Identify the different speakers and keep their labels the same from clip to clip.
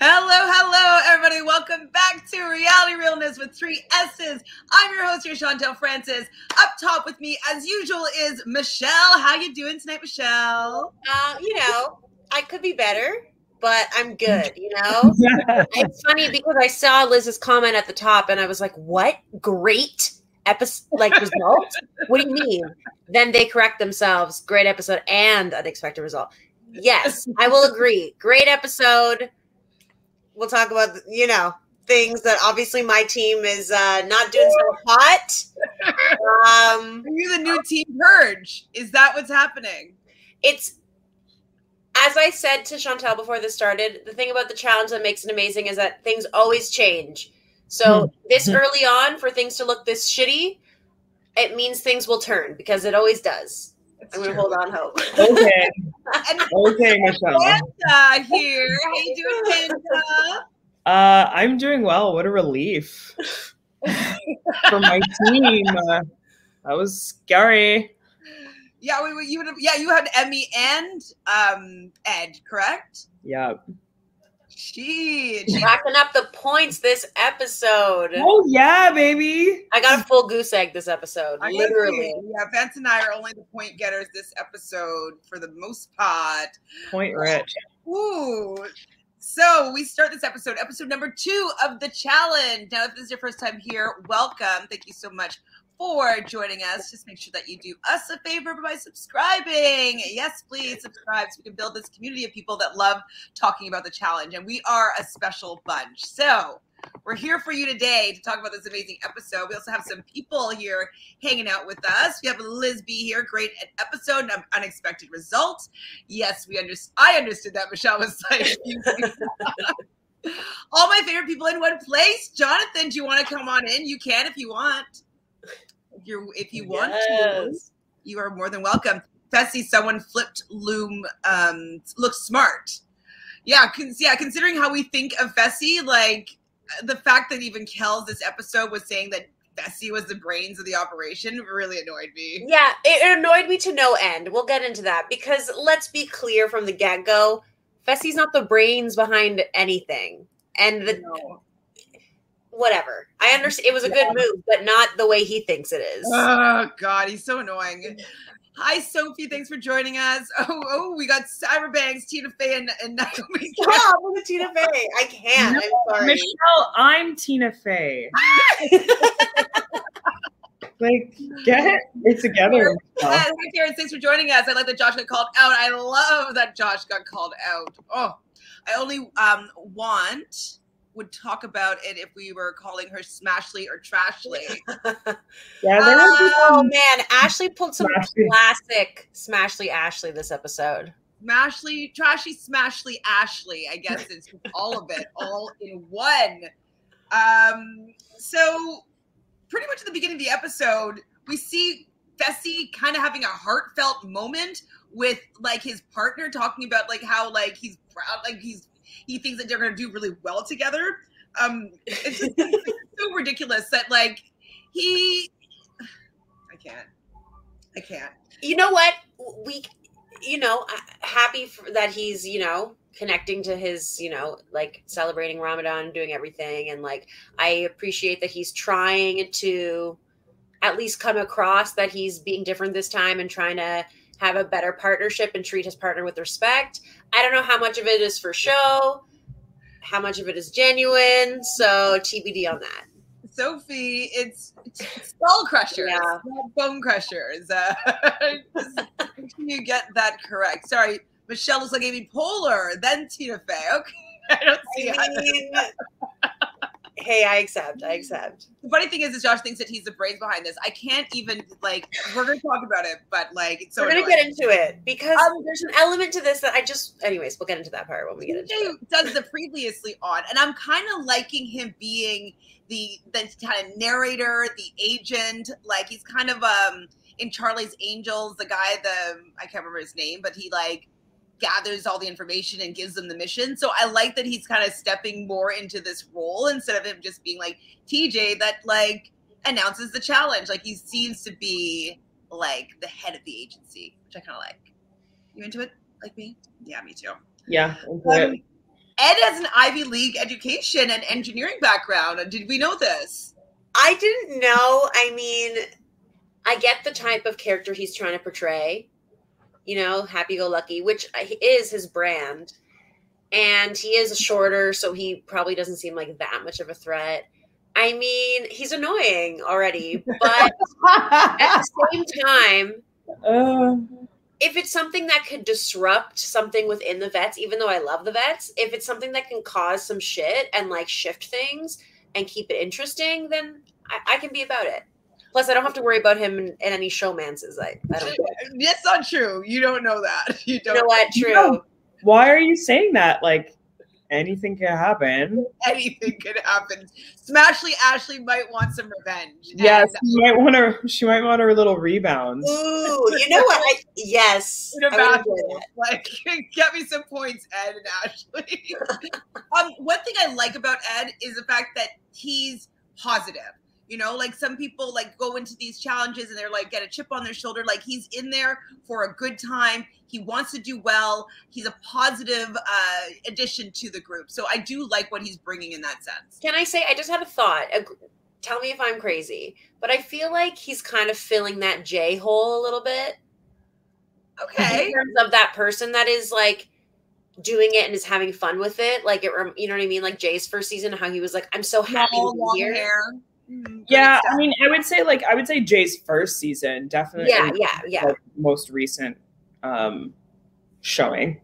Speaker 1: Hello, hello, everybody. Welcome back to Reality Realness with three S's. I'm your host here, Chantel Francis. Up top with me, as usual, is Michelle. How you doing tonight, Michelle?
Speaker 2: Uh, you know, I could be better, but I'm good, you know? it's funny because I saw Liz's comment at the top and I was like, what? Great episode, like result? what do you mean? Then they correct themselves. Great episode and unexpected result. Yes, I will agree. Great episode we'll talk about you know things that obviously my team is uh, not doing so hot.
Speaker 1: Um, Are you the new team purge? Is that what's happening?
Speaker 2: It's as I said to Chantel before this started. The thing about the challenge that makes it amazing is that things always change. So hmm. this early on, for things to look this shitty, it means things will turn because it always does. That's I'm gonna hold on hope.
Speaker 3: Okay. okay, Michelle.
Speaker 1: Panda here. How you doing, Panda?
Speaker 3: Uh, I'm doing well. What a relief for my team. Uh, that was scary.
Speaker 1: Yeah, we, you would have. Yeah, you had Emy and um Ed, correct?
Speaker 3: Yeah.
Speaker 1: Jeez.
Speaker 2: Racking up the points this episode.
Speaker 3: Oh yeah, baby.
Speaker 2: I got a full goose egg this episode. I literally.
Speaker 1: Agree. Yeah, Vance and I are only the point getters this episode for the most part.
Speaker 3: Point rich.
Speaker 1: Ooh. So we start this episode, episode number two of the challenge. Now, if this is your first time here, welcome. Thank you so much for joining us. Just make sure that you do us a favor by subscribing. Yes, please subscribe so we can build this community of people that love talking about the challenge. And we are a special bunch. So we're here for you today to talk about this amazing episode. We also have some people here hanging out with us. We have Liz B here, great episode, unexpected results. Yes, we understand. I understood that Michelle was like. All my favorite people in one place. Jonathan, do you want to come on in? You can if you want if you if you want yes. to, you are more than welcome. Fessy, someone flipped Loom um looks smart. Yeah, yeah, considering how we think of Fessy, like the fact that even Kells this episode was saying that Fessy was the brains of the operation really annoyed me.
Speaker 2: Yeah, it annoyed me to no end. We'll get into that because let's be clear from the get go Fessy's not the brains behind anything. And the no whatever. I understand it was a good move, but not the way he thinks it is.
Speaker 1: Oh God, he's so annoying. Hi, Sophie. Thanks for joining us. Oh, oh, we got Cyberbanks, Tina Fey, and, and Naomi.
Speaker 2: Stop with Tina Fey. I can't. No, I'm sorry.
Speaker 3: Michelle, I'm Tina Fey. like, get it together.
Speaker 1: Hi, Karen. Thanks for joining us. I like that Josh got called out. I love that Josh got called out. Oh, I only um want would talk about it if we were calling her Smashly or Trashly.
Speaker 2: yeah, uh, oh man, Ashley pulled some Smashly. classic Smashly Ashley this episode.
Speaker 1: Smashly, Trashy, Smashly, Ashley. I guess it's all of it, all in one. Um, so pretty much at the beginning of the episode, we see Fessy kind of having a heartfelt moment with like his partner talking about like how like he's proud, like he's he thinks that they're going to do really well together. Um, it's just it's so ridiculous that like he, I can't, I can't.
Speaker 2: You know what? We, you know, happy for, that he's you know connecting to his you know like celebrating Ramadan, doing everything, and like I appreciate that he's trying to at least come across that he's being different this time and trying to have a better partnership and treat his partner with respect. I don't know how much of it is for show, how much of it is genuine. So TBD on that.
Speaker 1: Sophie, it's, skull crushers, yeah. bone crushers. Uh, you get that correct. Sorry, Michelle looks like Amy Poehler, then Tina Fey. Okay, I don't see I mean,
Speaker 2: hey, I accept. I accept.
Speaker 1: The funny thing is, is Josh thinks that he's the brains behind this. I can't even like. We're gonna talk about it, but like, it's so
Speaker 2: we're gonna annoying. get into it because um, there's an element to this that I just. Anyways, we'll get into that part when we get into it.
Speaker 1: Does the previously on, and I'm kind of liking him being the the kind of narrator, the agent. Like he's kind of um in Charlie's Angels, the guy, the I can't remember his name, but he like gathers all the information and gives them the mission. So I like that he's kind of stepping more into this role instead of him just being like TJ that like announces the challenge. Like he seems to be like the head of the agency, which I kind of like. You into it like me? Yeah, me too.
Speaker 3: Yeah, um,
Speaker 1: Ed has an Ivy League education and engineering background. Did we know this?
Speaker 2: I didn't know. I mean, I get the type of character he's trying to portray. You know, happy go lucky, which is his brand. And he is shorter, so he probably doesn't seem like that much of a threat. I mean, he's annoying already, but at the same time, uh, if it's something that could disrupt something within the vets, even though I love the vets, if it's something that can cause some shit and like shift things and keep it interesting, then I, I can be about it. Plus, I don't have to worry about him in, in any showmances. I, I don't.
Speaker 1: That's not true. You don't know that. You don't
Speaker 2: you know what? True.
Speaker 3: Why are you saying that? Like, anything can happen.
Speaker 1: Anything can happen. Smashley Ashley might want some revenge.
Speaker 3: Yes, she might want her. She might want her little rebounds.
Speaker 2: Ooh, you know what? I, yes, I
Speaker 1: like get me some points, Ed and Ashley. um, one thing I like about Ed is the fact that he's positive. You know, like some people like go into these challenges and they're like get a chip on their shoulder. Like he's in there for a good time. He wants to do well. He's a positive uh, addition to the group. So I do like what he's bringing in that sense.
Speaker 2: Can I say I just had a thought? Tell me if I'm crazy, but I feel like he's kind of filling that Jay hole a little bit.
Speaker 1: Okay.
Speaker 2: In terms of that person that is like doing it and is having fun with it. Like it, you know what I mean? Like Jay's first season, how he was like, "I'm so happy
Speaker 1: to be here." Hair.
Speaker 3: Mm-hmm. Yeah, I mean, I would say like I would say Jay's first season definitely.
Speaker 2: Yeah, yeah, yeah.
Speaker 3: Like, most recent um showing.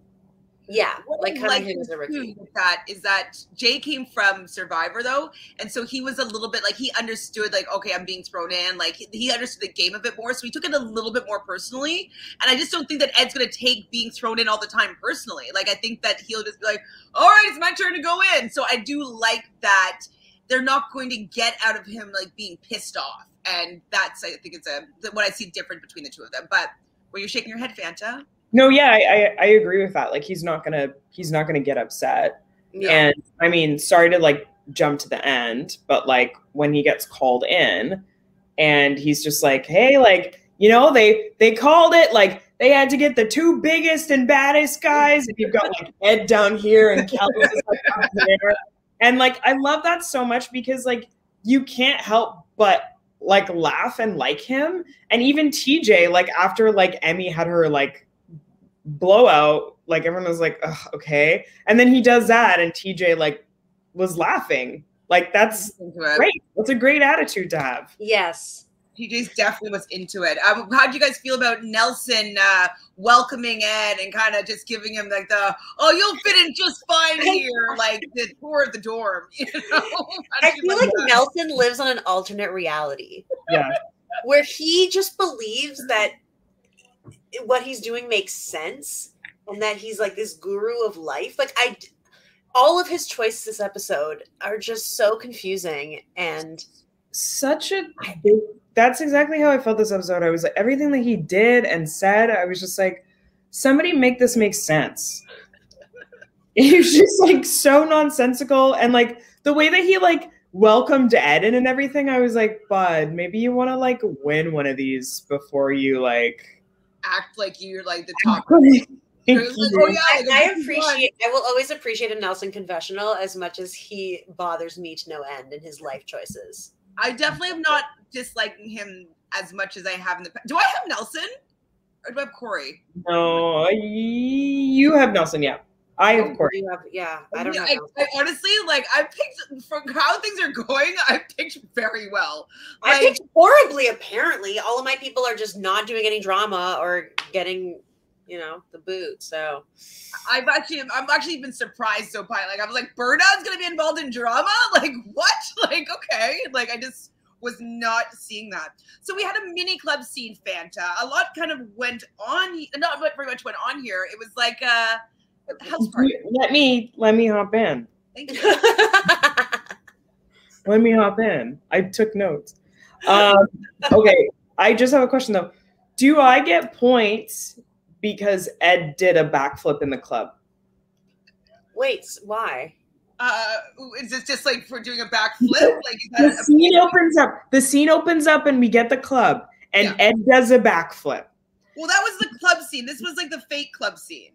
Speaker 2: Yeah, like kind like of as a rookie.
Speaker 1: That is that Jay came from Survivor though, and so he was a little bit like he understood like okay, I'm being thrown in. Like he understood the game a bit more, so he took it a little bit more personally. And I just don't think that Ed's gonna take being thrown in all the time personally. Like I think that he'll just be like, all right, it's my turn to go in. So I do like that they're not going to get out of him like being pissed off. And that's I think it's a what I see different between the two of them. But were you shaking your head, Fanta?
Speaker 3: No, yeah, I, I, I agree with that. Like he's not gonna he's not gonna get upset. Yeah. And I mean, sorry to like jump to the end, but like when he gets called in and he's just like, hey, like, you know, they they called it like they had to get the two biggest and baddest guys. And you've got like Ed down here and Kelly like up there. And like I love that so much because like you can't help but like laugh and like him. And even TJ, like after like Emy had her like blowout, like everyone was like, okay. And then he does that and TJ like was laughing. Like that's great. That's a great attitude to have.
Speaker 2: Yes.
Speaker 1: TJ's definitely was into it. Um, how do you guys feel about Nelson uh, welcoming Ed and kind of just giving him like the "oh, you'll fit in just fine here," like the tour of the dorm? You know?
Speaker 2: I feel like that? Nelson lives on an alternate reality.
Speaker 3: Yeah,
Speaker 2: where he just believes that what he's doing makes sense and that he's like this guru of life. Like I, all of his choices this episode are just so confusing and
Speaker 3: such a big that's exactly how I felt this episode. I was like, everything that he did and said, I was just like, somebody make this make sense. He was just like so nonsensical. And like the way that he like welcomed Eden and everything, I was like, Bud, maybe you want to like win one of these before you like
Speaker 1: act like you're like the top.
Speaker 2: oh, yeah, I, I appreciate. I will always appreciate a Nelson confessional as much as he bothers me to no end in his life choices.
Speaker 1: I definitely am not disliking him as much as I have in the past. Do I have Nelson? Or do I have Corey?
Speaker 3: No, you have Nelson, yeah. I have oh, Corey.
Speaker 2: Have, yeah, I don't
Speaker 1: yeah,
Speaker 2: know.
Speaker 1: I, I, honestly, like, I picked from how things are going. I picked very well. Like,
Speaker 2: I picked horribly. Apparently, all of my people are just not doing any drama or getting you know, the boot. So
Speaker 1: I've actually I'm actually been surprised so by like I was like Birdon's gonna be involved in drama? Like what? Like okay. Like I just was not seeing that. So we had a mini club scene, Fanta. A lot kind of went on not very much went on here. It was like a house party.
Speaker 3: Let me let me hop in.
Speaker 1: Thank you.
Speaker 3: let me hop in. I took notes. Um, okay. I just have a question though. Do I get points because Ed did a backflip in the club.
Speaker 2: Wait, why?
Speaker 1: Uh, is this just like for doing a backflip? Like
Speaker 3: the scene opens up. The scene opens up, and we get the club, and yeah. Ed does a backflip.
Speaker 1: Well, that was the club scene. This was like the fake club scene.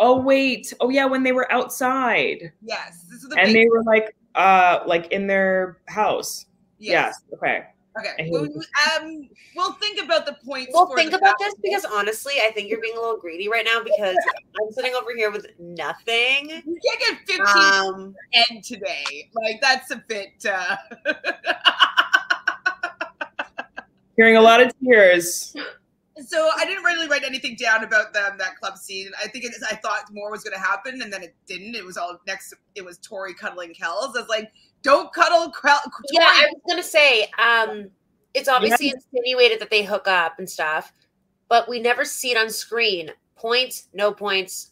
Speaker 3: Oh wait. Oh yeah, when they were outside.
Speaker 1: Yes, this is the
Speaker 3: and they were like uh like in their house. Yes. Okay.
Speaker 1: Okay.
Speaker 3: I
Speaker 1: Well, um, we'll think about the points.
Speaker 2: Well,
Speaker 1: for
Speaker 2: think
Speaker 1: the
Speaker 2: about this because honestly, I think you're being a little greedy right now because I'm sitting over here with nothing.
Speaker 1: you can't get 15
Speaker 2: Um,
Speaker 1: end today. Like that's a bit. Uh...
Speaker 3: Hearing a lot of tears.
Speaker 1: so I didn't really write anything down about them that club scene. I think it is, I thought more was going to happen, and then it didn't. It was all next. It was Tori cuddling Kells. I was like, don't cuddle. Kel- Tori.
Speaker 2: yeah, I was gonna say, um, it's obviously insinuated that they hook up and stuff, but we never see it on screen. Points, no points.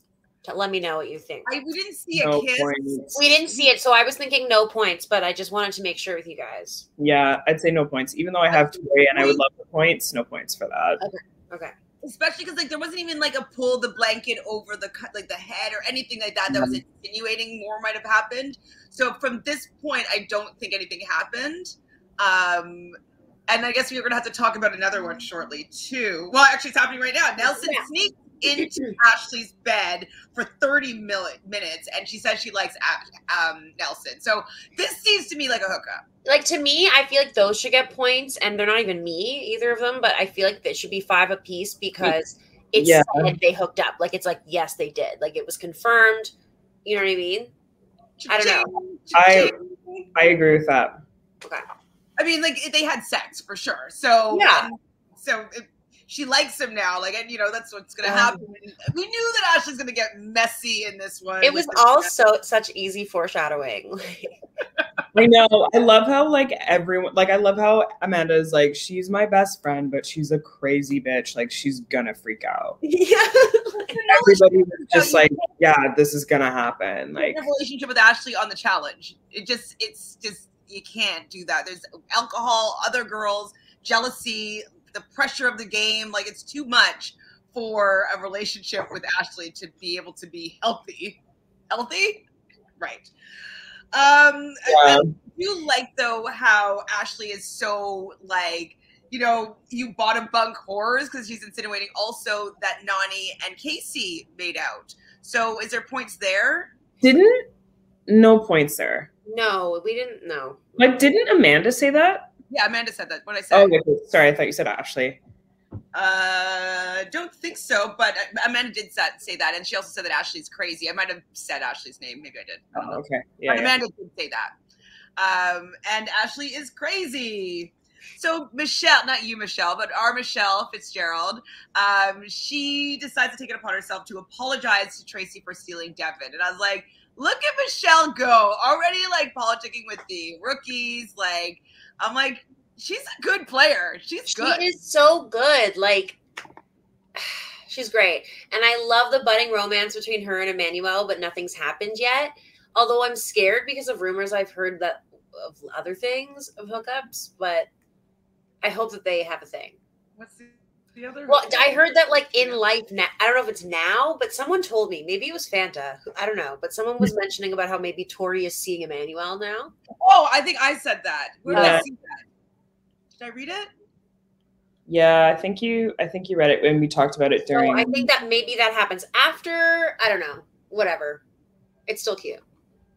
Speaker 2: Let me know what you think.
Speaker 1: I, we didn't see a kiss.
Speaker 3: points.
Speaker 2: We didn't see it, so I was thinking no points, but I just wanted to make sure with you guys.
Speaker 3: Yeah, I'd say no points. Even though I have Tori and I would love the points, no points for that.
Speaker 2: Okay.
Speaker 1: Especially because like there wasn't even like a pull the blanket over the cut like the head or anything like that that was insinuating more might have happened. So from this point i don't think anything happened. Um and i guess we're gonna have to talk about another one shortly too. Well actually it's happening right now. Nelson
Speaker 2: Yeah.
Speaker 1: sneaks into ashley's bed for 30 mil- minutes and she says she likes Ash- um, nelson so this seems to me like a hookup
Speaker 2: Like to me, I feel like those should get points, and they're not even me, either of them. But I feel like that should be five apiece because it's
Speaker 3: Yeah.
Speaker 2: said they hooked up. Like it's like yes, they did. Like it was confirmed. You know what I mean? I don't know.
Speaker 3: I- I agree with that. Okay.
Speaker 1: I mean, like they had sex for sure. So
Speaker 2: Yeah.
Speaker 1: and so if she likes him now. Like, and you know, that's what's gonna
Speaker 2: Um,
Speaker 1: happen. We knew that Ashley's gonna get messy in this one.
Speaker 2: It was
Speaker 1: with
Speaker 2: all so such easy foreshadowing.
Speaker 3: I know. I love how like everyone like I love how Amanda is like she's my best friend, but she's a crazy bitch. Like she's gonna freak out.
Speaker 2: yeah.
Speaker 3: Everybody was just like, yeah, this is gonna happen. Like
Speaker 1: the relationship with Ashley on the challenge. It just, it's just you can't do that. There's alcohol, other girls, jealousy, the pressure of the game. Like it's too much for a relationship with Ashley to be able to be healthy. Healthy, right? Um,
Speaker 3: Yeah.
Speaker 1: I do like though how Ashley is so like. You know, you bottom bunk horrors because she's insinuating also that Nany and Kaycee made out. So, is there points there?
Speaker 3: didn't no points there.
Speaker 2: No, we didn't know.
Speaker 3: Like didn't Amanda say that?
Speaker 1: Yeah, Amanda said that. What I said.
Speaker 3: Oh okay. sorry, I thought you said Ashley.
Speaker 1: Uh, don't think so, but Amanda did say that, and she also said that Ashley's crazy. I might have said Ashley's name. Maybe I did. I.
Speaker 3: Oh, okay. Yeah.
Speaker 1: but
Speaker 3: yeah.
Speaker 1: Amanda did say that. Um, and Ashley is crazy. So Michelle, not you, Michelle, but our Michelle Fitzgerald, um, she decides to take it upon herself to apologize to Tracy for stealing Devin. And I was like, look at Michelle go already, like politicking with the rookies. Like, I'm like, she's a good player. She's
Speaker 2: She
Speaker 1: good.
Speaker 2: She is so good. Like she's great. And I love the budding romance between her and Emanuel, but nothing's happened yet. Although I'm scared because of rumors I've heard that of other things of hookups, but I hope that they have a thing.
Speaker 1: What's the, the other?
Speaker 2: Well, I heard that like in life now, I don't know if it's now, but someone told me maybe it was Fanta. I don't know, but someone was mentioning about how maybe Tori is seeing Emanuel now.
Speaker 1: Oh, I think I said that. Where did I see that? Did I read it?
Speaker 3: Yeah, I think you I think you read it when we talked about it
Speaker 2: So
Speaker 3: during
Speaker 2: I think that maybe that happens after. I don't know. Whatever. It's still cute.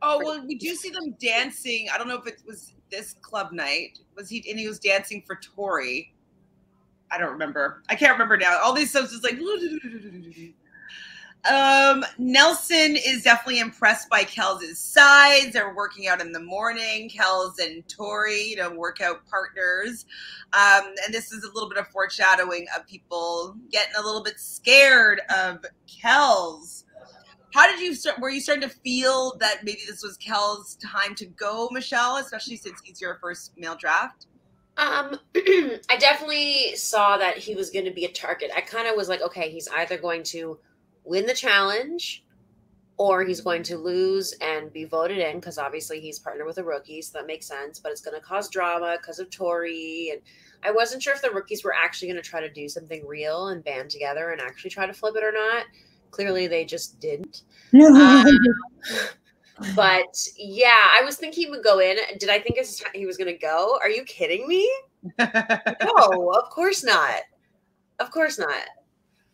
Speaker 1: Oh well, we do see them dancing. I don't know if it was this club night. Was he? And he was dancing for Tori. I don't remember. I can't remember now. All these stuff's just like. Um, Nelson is definitely impressed by Kel's size. They're working out in the morning. Kel's and Tori, you know, workout partners. Um, and this is a little bit of foreshadowing of people getting a little bit scared of Kel's. How did you start? Were you starting to feel that maybe this was Kel's time to go, Michelle, especially since he's your first male draft?
Speaker 2: Um, I definitely saw that he was going to be a target. I kind of was like, okay, he's either going to win the challenge or he's going to lose and be voted in because obviously he's partnered with a rookie, so that makes sense. But it's going to cause drama because of Tori, and I wasn't sure if the rookies were actually going to try to do something real and band together and actually try to flip it or not. Clearly, they just didn't. Um, but yeah, I was thinking he would go in. Did I think he was going to go? Are you kidding me? No, of course not. Of course not.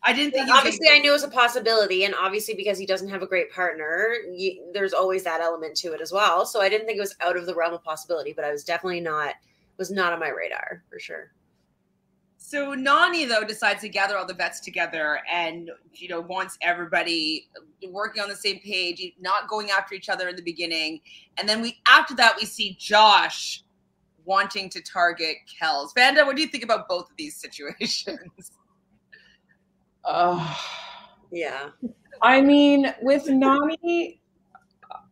Speaker 1: I didn't think.
Speaker 2: obviously, I knew it was a possibility, and obviously because he doesn't have a great partner, you, there's always that element to it as well. So I didn't think it was out of the realm of possibility, but I was definitely not was not on my radar for sure.
Speaker 1: So Nany though decides to gather all the vets together and you know wants everybody working on the same page, not going after each other in the beginning, and then we after that we see Josh wanting to target Kelz. Fanta, what do you think about both of these situations?
Speaker 3: Uh,
Speaker 2: yeah.
Speaker 3: I mean, with Nany,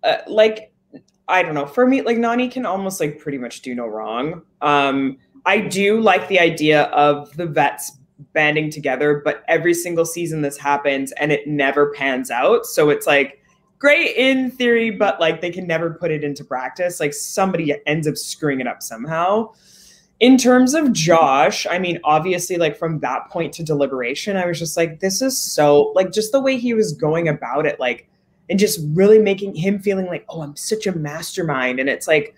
Speaker 3: uh, like, I don't know. For me, like, Nany can almost like pretty much do no wrong. Um, I do like the idea of the vets banding together, but every single season this happens and it never pans out. So it's like great in theory, but like they can never put it into practice. Like somebody ends up screwing it up somehow. In terms of Josh, I mean, obviously, like from that point to deliberation, I was just like, this is so like just the way he was going about it, like, and just really making him feeling like, oh, I'm such a mastermind. And it's like,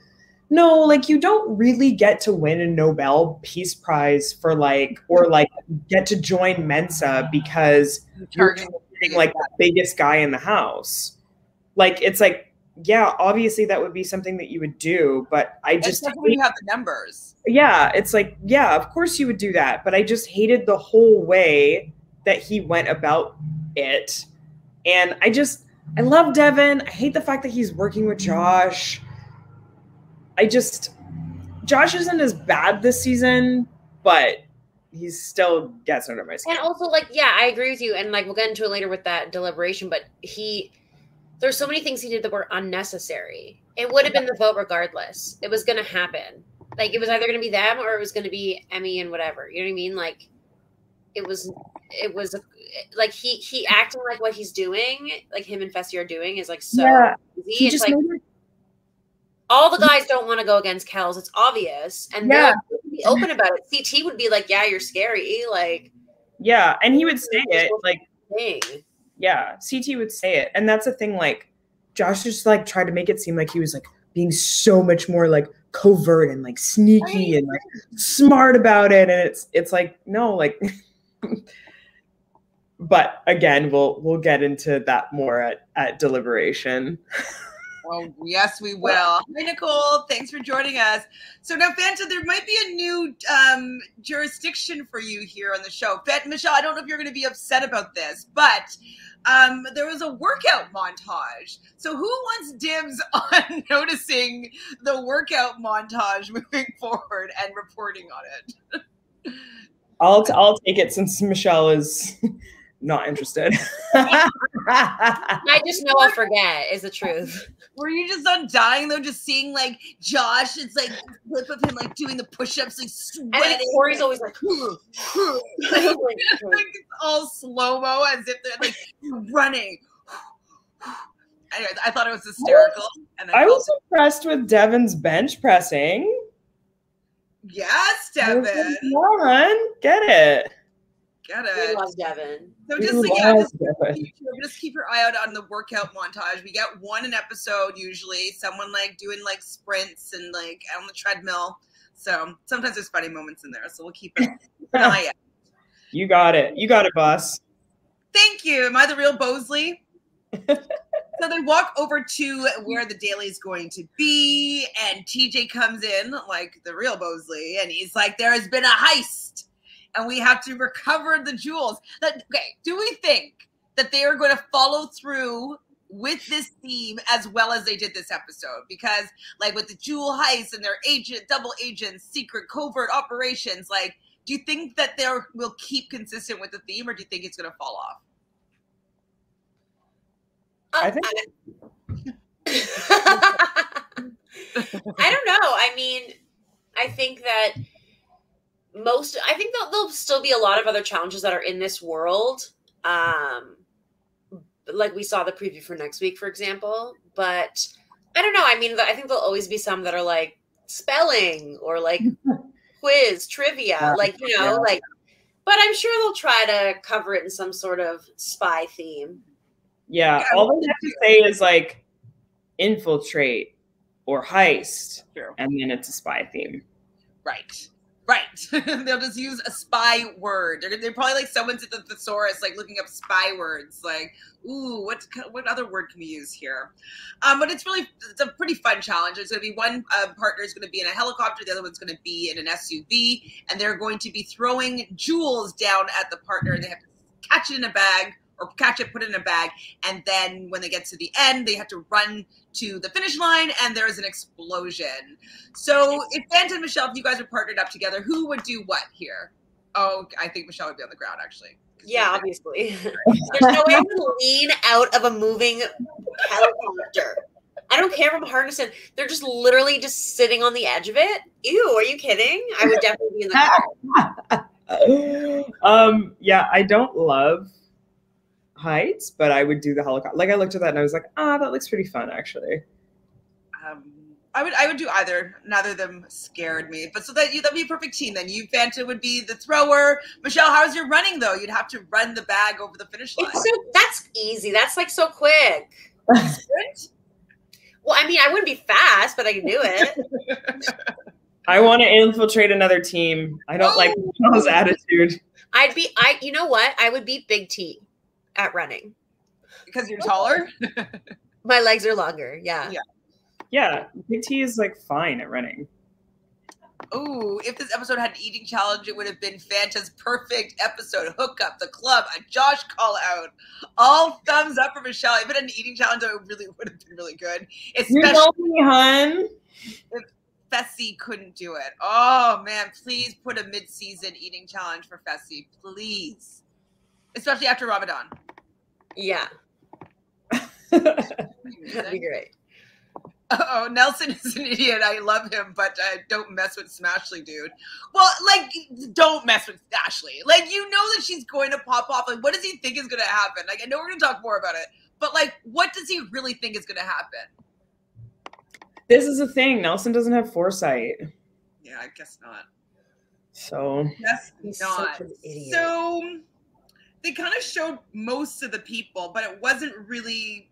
Speaker 3: no, like you don't really get to win a Nobel Peace Prize for like, or like get to join Mensa because you're like the biggest guy in the house. Like, it's like, yeah, obviously that would be something that you would do, but I just
Speaker 1: when you have the numbers.
Speaker 3: Yeah, it's like, yeah, of course you would do that, but I just hated the whole way that he went about it. And I just I love Devin. I hate the fact that he's working with Josh. I just Josh isn't as bad this season, but he still gets under my skin.
Speaker 2: And also, like, yeah, I agree with you. And like, we'll get into it later with that deliberation. But he, there's so many things he did that were unnecessary. It would have been the vote regardless. It was going to happen. Like, it was either going to be them or it was going to be Emy and whatever. You know what I mean? Like, it was, it was like he he acting like what he's doing, like him and Fessy are doing, is like so
Speaker 3: Yeah.
Speaker 2: easy.
Speaker 3: He
Speaker 2: It's
Speaker 3: just
Speaker 2: like
Speaker 3: made it-
Speaker 2: all the guys don't want to go against Kells. It's obvious, and
Speaker 3: Yeah.
Speaker 2: be open about it. CT would be like, "Yeah, you're scary." Like,
Speaker 3: yeah, and he would say it like
Speaker 2: thing.
Speaker 3: yeah, CT would say it. And that's the thing, like Josh just like tried to make it seem like he was like being so much more like covert and like sneaky and like smart about it. And it's it's like, no, like but again, we'll we'll get into that more at, at deliberation.
Speaker 1: Oh, yes, we will. Hi, Nicole. Thanks for joining us. So now, Fanta, there might be a new um, jurisdiction for you here on the show. Fant- Michelle, I don't know if you're going to be upset about this, but um, there was a workout montage. So who wants dibs on noticing the workout montage moving forward and reporting on it?
Speaker 3: I'll t- I'll take it since Michelle is not interested.
Speaker 2: I just know I'll forget. Is the truth.
Speaker 1: Were you just undying though, just seeing like Josh? It's like clip of him like doing the push-ups, like
Speaker 2: And
Speaker 1: sweating.
Speaker 2: Corey's always like,
Speaker 1: like it's all slow mo as if they're like running. Anyway, I thought it was hysterical. And
Speaker 3: I
Speaker 1: felt-
Speaker 3: was impressed with Devin's bench pressing.
Speaker 1: yes, Devin.
Speaker 3: like, Come on, get it.
Speaker 1: Get it.
Speaker 2: we
Speaker 1: it.
Speaker 2: love Devin.
Speaker 1: So just like, yeah, just, just keep your eye out on the workout montage. We get one an episode usually. Someone like doing like sprints and like on the treadmill. So sometimes there's funny moments in there. So we'll keep an an eye out.
Speaker 3: You got it. You got it, boss.
Speaker 1: Thank you. Am I the real Bosley? so they walk over to where the daily is going to be, and TJ comes in like the real Bosley, and he's like, "There has been a heist, and we have to recover the jewels." That, okay, do we think that they are going to follow through with this theme as well as they did this episode? Because, like, with the jewel heist and their agent, double agents, secret covert operations, like. Do you think that they will keep consistent with the theme, or do you think it's going to fall off?
Speaker 2: Uh,
Speaker 3: I think-
Speaker 2: I don't know. I mean, I think that most. I think that there'll still be a lot of other challenges that are in this world. Um, like we saw the preview for next week, for example. But I don't know. I mean, I think there'll always be some that are like spelling or like quiz trivia,
Speaker 3: Yeah.
Speaker 2: like you know,
Speaker 3: Yeah.
Speaker 2: like. But I'm sure they'll try to cover it in some sort of spy theme.
Speaker 3: Yeah,
Speaker 1: Yeah,
Speaker 3: all they have to say is like infiltrate or heist,
Speaker 1: True.
Speaker 3: and then it's a spy theme.
Speaker 1: Right. Right. They'll just use a spy word. They're, they're probably like someone's at the thesaurus, like looking up spy words. Like, ooh, what what other word can we use here? Um, but it's really it's a pretty fun challenge. It's going to be one uh, partner is going to be in a helicopter, the other one's going to be in an SUV, and they're going to be throwing jewels down at the partner, and they have to catch it in a bag or catch it, put it in a bag, and then when they get to the end, they have to run to the finish line, and there is an explosion. So, if Fanta and Michelle, if you guys are partnered up together, who would do what here? Oh, I think Michelle would be on the ground actually.
Speaker 2: Yeah, obviously. There's no way to lean out of a moving helicopter. I don't care if I'm harnessing. They're just literally just sitting on the edge of it. Ew, are you kidding? I would definitely be in
Speaker 3: the car. um, yeah, I don't love heights, but I would do the helicopter. Like I looked at that and I was like, ah, that looks pretty fun actually.
Speaker 1: Um, I would I would do either. Neither of them scared me. But so that you that'd be a perfect team. Then you Fanta would be the thrower. Michelle, how's your running though? You'd have to run the bag over the finish line.
Speaker 2: So, that's easy. That's like so quick. well, I mean, I wouldn't be fast, but I can do it.
Speaker 3: I want to infiltrate another team. I don't oh. like Michelle's attitude.
Speaker 2: I'd be I you know what? I would beat Big T at running.
Speaker 1: Because you're taller?
Speaker 2: My legs are longer. Yeah.
Speaker 1: Yeah.
Speaker 3: Yeah. Big T is like fine at running.
Speaker 1: Oh, if this episode had an eating challenge, it would have been Fanta's perfect episode. Hook up the club, a Josh call out. All thumbs up for Michelle. If it had an eating challenge, it really would have been really good.
Speaker 3: Especially you know me, hun.
Speaker 1: If Fessy couldn't do it. Oh man, please put a mid-season eating challenge for Fessy, please especially after Ramadan.
Speaker 2: Yeah. That'd be great.
Speaker 1: Oh, Nelson is an idiot. I love him, but uh, don't mess with Smashley, dude. Well, like, don't mess with Ashley. Like, you know that she's going to pop off. Like, what does he think is going to happen? Like, I know we're going to talk more about it, but like, what does he really think is going to happen?
Speaker 3: This is the thing. Nelson doesn't have foresight.
Speaker 1: Yeah, I guess not.
Speaker 3: So,
Speaker 1: that's not. So, they kind of showed most of the people, but it wasn't really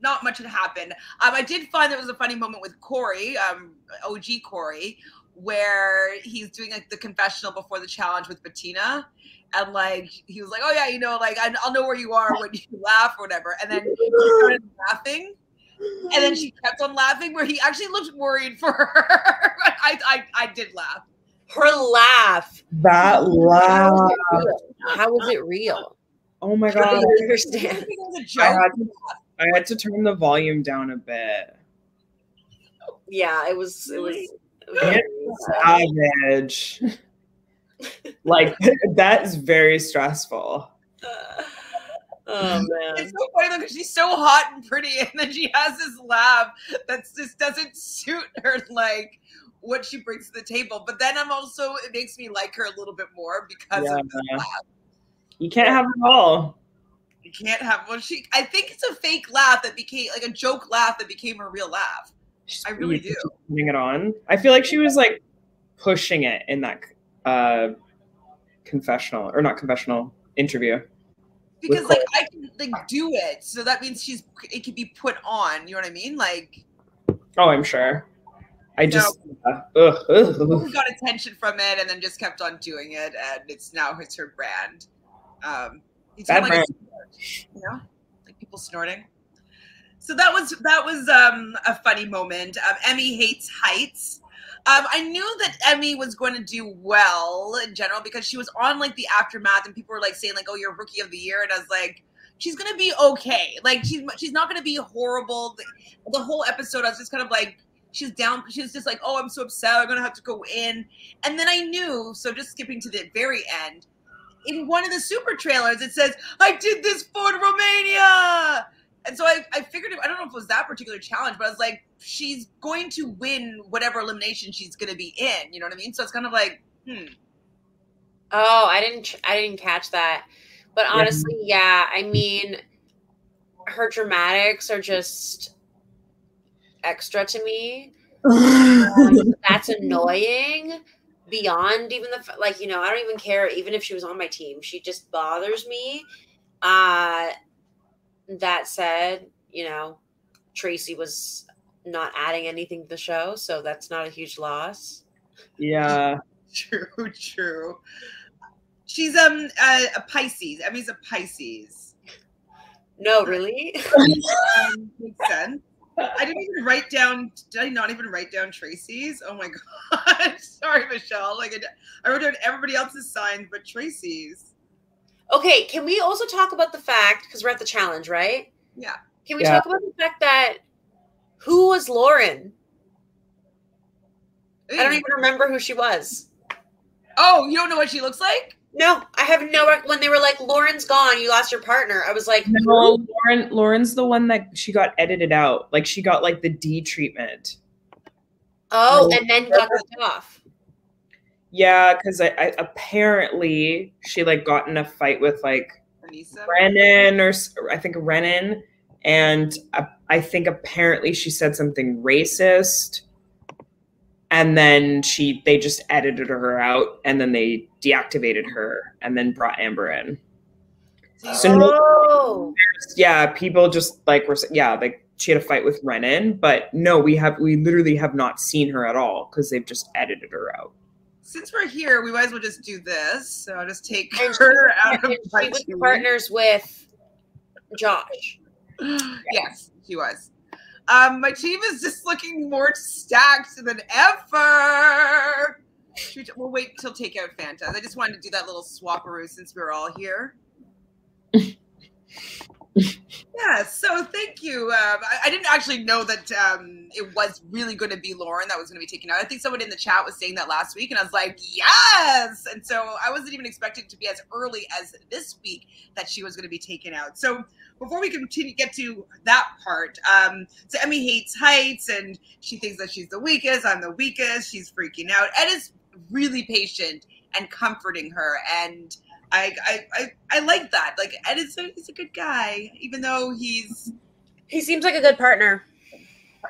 Speaker 1: not much had happened. Um, I did find there was a funny moment with Corey, um, OG Corey, where he's doing like the confessional before the challenge with Bettina. And like he was like, "Oh yeah, you know, like I'll know where you are when you laugh or whatever." And then he started laughing, and then she kept on laughing, where he actually looked worried for her. I, I I did laugh
Speaker 2: her laugh.
Speaker 3: That laugh.
Speaker 2: How was it real?
Speaker 3: Oh my god! I
Speaker 2: understand.
Speaker 3: I had, to, I had to turn the volume down a bit.
Speaker 2: Yeah, it was. It was.
Speaker 3: savage. like that is very stressful.
Speaker 2: Uh, oh man,
Speaker 1: it's so funny though because she's so hot and pretty, and then she has this laugh that just doesn't suit her. Like what she brings to the table. But then I'm also it makes me like her a little bit more because yeah. of the laugh.
Speaker 3: You can't have it all.
Speaker 1: You can't have well she I think it's a fake laugh that became like a joke laugh that became a real laugh. I really do.
Speaker 3: Putting it on. I feel like she was like pushing it in that uh confessional or not confessional interview.
Speaker 1: Because like I can like do it, so that means she's it can be put on. You know what I mean? Like,
Speaker 3: oh, I'm sure. I just
Speaker 1: uh, ugh, ugh. got attention from it and then just kept on doing it, and it's now it's her brand. Um,
Speaker 3: Bad like brand.
Speaker 1: you know, like people snorting. So that was that was um, a funny moment. Um, Emy hates heights. Um, I knew that Emy was going to do well in general because she was on like the aftermath, and people were like saying like, "Oh, you're rookie of the year," and I was like, "She's gonna be okay. Like she's she's not gonna be horrible." The, the whole episode, I was just kind of like she's down she's just like oh i'm so upset i'm gonna have to go in. And then i knew so just skipping to the very end in one of the super trailers it says i did this for romania! And so I, I figured i don't know if it was that particular challenge but i was like she's going to win whatever elimination she's going to be in you know what i mean? So it's kind of like hmm.
Speaker 2: Oh i didn't i didn't catch that. But honestly yeah i mean her dramatics are just extra to me. um, that's annoying beyond even the like you know i don't even care even if she was on my team she just bothers me uh that said you know tracy was not adding anything to the show so that's not a huge loss
Speaker 3: yeah
Speaker 1: True, true. She's um a, a Pisces. Emy's a Pisces.
Speaker 2: No, really?
Speaker 1: Um, makes sense. I didn't even write down. Did I not even write down Tracy's? Oh my god! Sorry, Michelle. Like I, I wrote down everybody else's signs, but Tracy's.
Speaker 2: Okay, can we also talk about the fact because we're at the challenge, right?
Speaker 1: Yeah.
Speaker 2: Can we
Speaker 3: Yeah.
Speaker 2: talk about the fact that who was Lauren? I don't even remember who she was.
Speaker 1: Oh, you don't know what she looks like?
Speaker 2: No, I have no. When they were like, "Lauren's gone, you lost your partner," I was like,
Speaker 3: No, Lauren. Lauren's the one that she got edited out. Like she got like the D treatment.
Speaker 2: "Oh," and then got cut off.
Speaker 3: Yeah, because I, I apparently she like got in a fight with like
Speaker 1: Anissa.
Speaker 3: Renan or I think Renan, and uh, I think apparently she said something racist, and then she they just edited her out, and then they deactivated her, and then brought Amber in. So no-
Speaker 2: oh,
Speaker 3: Yeah, people just like were yeah like she had a fight with Renan, but no, we have we literally have not seen her at all because they've just edited her out.
Speaker 1: Since we're here, we might as well just do this. So I'll just take
Speaker 2: and she,
Speaker 1: her out of
Speaker 2: she was
Speaker 1: two.
Speaker 2: partners with Josh.
Speaker 1: yes, she was. Um, my team is just looking more stacked than ever. Should we- We'll wait till take out Fanta. I just wanted to do that little swapperoo since we are all here. yeah, so thank you. Um, I, I didn't actually know that um, it was really going to be Lauren that was going to be taken out. I think someone in the chat was saying that last week, and I was like, yes. And so I wasn't even expecting it to be as early as this week that she was going to be taken out. So before we continue get to that part, um, so Emy hates heights and she thinks that she's the weakest. I'm the weakest. She's freaking out. Ed is really patient and comforting her, and I I I, I like that. Like Ed is a, he's a good guy, even though he's
Speaker 2: He seems like a good partner.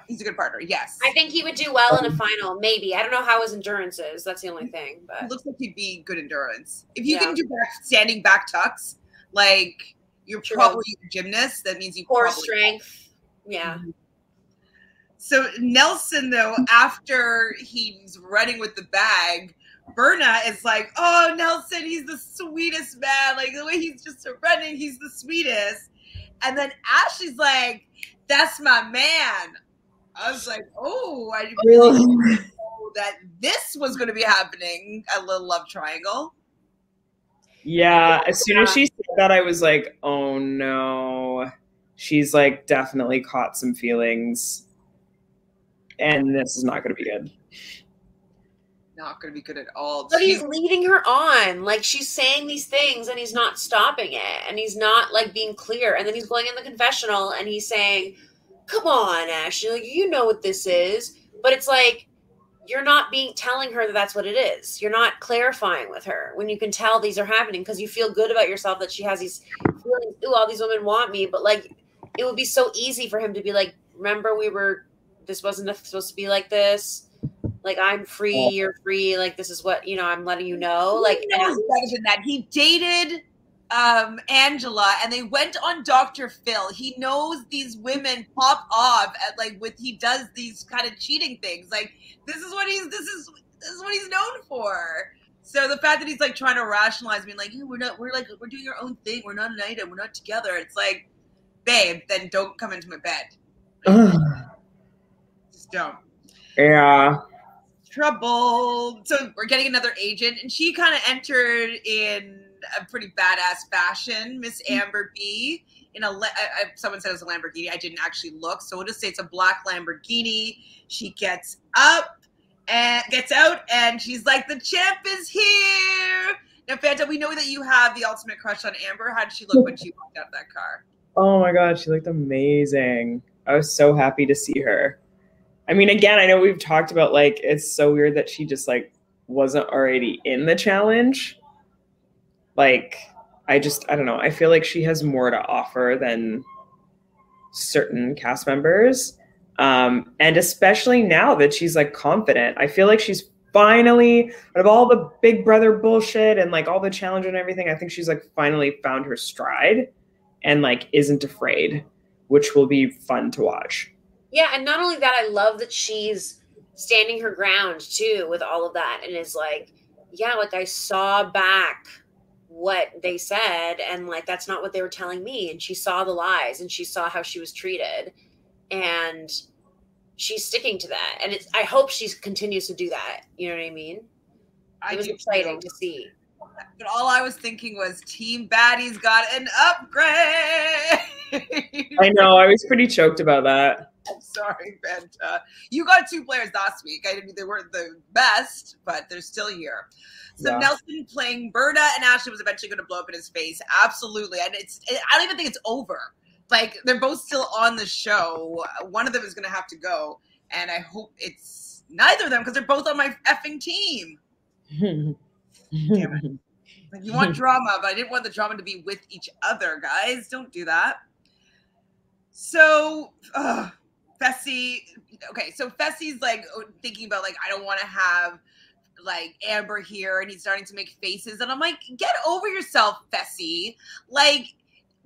Speaker 1: he's a good partner. Yes,
Speaker 2: I think he would do well in a um, final, maybe. I don't know how his endurance is. That's the only thing.
Speaker 1: But It
Speaker 2: But
Speaker 1: looks like he'd be good endurance. If you
Speaker 2: Yeah.
Speaker 1: can do back, standing back tucks, like you're
Speaker 2: True.
Speaker 1: probably a gymnast. That means you
Speaker 2: core
Speaker 1: probably
Speaker 2: strength. Yeah. Mm-hmm.
Speaker 1: So Nelson, though, after he's running with the bag, Berna is like, "Oh, Nelson, he's the sweetest man. Like the way he's just running, he's the sweetest." And then Ashley's like, "That's my man." I was like, "Oh, I really didn't know that this was going to be happening." A little love triangle.
Speaker 3: Yeah, as soon as she said that, I was like, oh no. She's like definitely caught some feelings. And this is not going to be good.
Speaker 1: Not going to be good at all.
Speaker 2: But he's leading her on. Like she's saying these things and he's not stopping it. And he's not like being clear. And then he's going in the confessional and he's saying, Come on, Ashley, like, you know what this is. But it's like you're not being telling her that that's what it is. You're not clarifying with her when you can tell these are happening because you feel good about yourself that she has these feelings. Ooh, all these women want me, but like it would be so easy for him to be like, "Remember, we were. This wasn't supposed to be like this. Like I'm free,
Speaker 3: Yeah.
Speaker 2: you're free. Like this is what you know. I'm letting you know. Like
Speaker 1: he knows better than that. He dated um, Angela, and they went on Dr. Phil. He knows these women pop off at like with he does these kind of cheating things. Like this is what he's this is this is what he's known for. So the fact that he's like trying to rationalize me, like, hey, we're not we're like we're doing our own thing. We're not an item. We're not together. It's like, babe, then don't come into my bed. Just don't.
Speaker 3: yeah.
Speaker 1: trouble. So we're getting another agent, and she kind of entered in a pretty badass fashion, Miss mm. Amber B. In a, I, I- someone said it was a Lamborghini. I didn't actually look, so we'll just say it's a black Lamborghini. She gets up and gets out, and she's like, "The champ is here." Now, Fanta, we know that you have the ultimate crush on Amber. How did she look when she walked out of that car?
Speaker 3: Oh my god, she looked amazing. I was so happy to see her. I mean, again, I know we've talked about like it's so weird that she just like wasn't already in the challenge. Like, I just I don't know. I feel like she has more to offer than certain cast members. Um, and especially now that she's like confident, I feel like she's finally out of all the big brother bullshit and like all the challenge and everything, I think she's like finally found her stride and like isn't afraid, which will be fun to watch.
Speaker 2: Yeah, and not only that, I love that she's standing her ground too with all of that and is like, yeah, like I saw back what they said and like that's not what they were telling me and she saw the lies and she saw how she was treated and she's sticking to that and it's i hope she continues to do that you know what i mean
Speaker 1: I
Speaker 2: it was exciting
Speaker 1: too.
Speaker 2: to see
Speaker 1: But all I was thinking was Team Baddies got an upgrade.
Speaker 3: I know. I was pretty choked about that.
Speaker 1: I'm sorry, Benta. You got two players last week. I didn't. They weren't the best, but they're still here. So
Speaker 3: Yeah.
Speaker 1: Nelson playing Berna and Ashley was eventually going to blow up in his face. Absolutely, and it's. I don't even think it's over. Like they're both still on the show. One of them is going to have to go, and I hope it's neither of them because they're both on my effing team. Damn Like, you want drama, but I didn't want the drama to be with each other, guys. Don't do that. So, uh, Fessy, okay, so Fessy's like thinking about like I don't want to have like Amber here, and he's starting to make faces, and I'm like, get over yourself, Fessy. Like,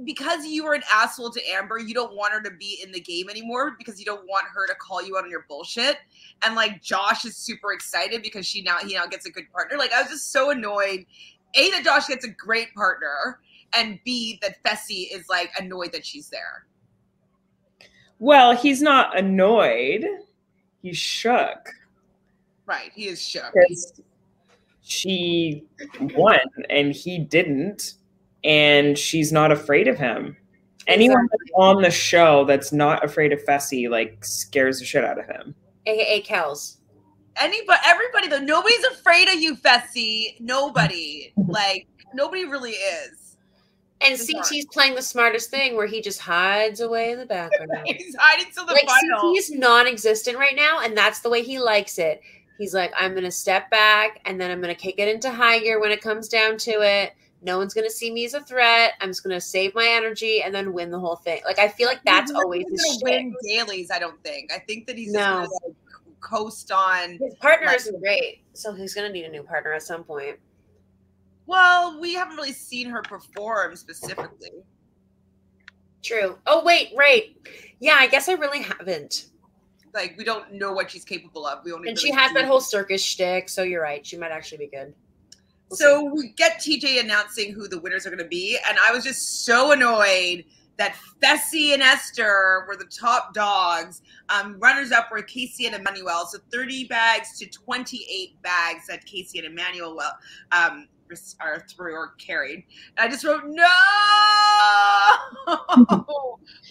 Speaker 1: because you were an asshole to Amber, you don't want her to be in the game anymore because you don't want her to call you out on your bullshit. And like Josh is super excited because she now he now gets a good partner. Like I was just so annoyed. A that Josh gets a great partner, and B that Fessy is like annoyed that she's there.
Speaker 3: Well, he's not annoyed. He's shook
Speaker 1: Right, he is shook.
Speaker 3: she won and he didn't, and she's not afraid of him. Anyone that's on the show that's not afraid of Fessy like scares the shit out of him.
Speaker 2: aka Kelz.
Speaker 1: Anybody, everybody though, nobody's afraid of you, Fessy. Nobody, like nobody really is.
Speaker 2: And. CT's playing the smartest thing where he just hides away in the background.
Speaker 1: He's hiding till the
Speaker 2: like
Speaker 1: final.
Speaker 2: CT's non-existent right now, and that's the way he likes it. He's like, I'm gonna step back and then I'm gonna kick it into high gear when it comes down to it. No one's gonna see me as a threat. I'm just gonna save my energy and then win the whole thing. Like I feel like that's
Speaker 1: He's
Speaker 2: always his
Speaker 1: gonna win dailies. I don't think. I think that he's
Speaker 2: No.
Speaker 1: just gonna like, coast on.
Speaker 2: His partner
Speaker 1: Like-
Speaker 2: isn't great, so he's gonna need a new partner at some point.
Speaker 1: Well, we haven't really seen her perform specifically.
Speaker 2: True. Oh wait, right. Yeah, I guess I really haven't.
Speaker 1: Like we don't know what she's capable of. We only
Speaker 2: And
Speaker 1: really
Speaker 2: she has that whole circus shtick, so you're right. She might actually be good. We'll
Speaker 1: So we get TJ announcing who the winners are going to be, and I was just so annoyed that Fessy and Esther were the top dogs. Um, runners up were Kaycee and Emanuel. So 30 bags to 28 bags that Kaycee and Emanuel well, um, are through or carried. And I just wrote no,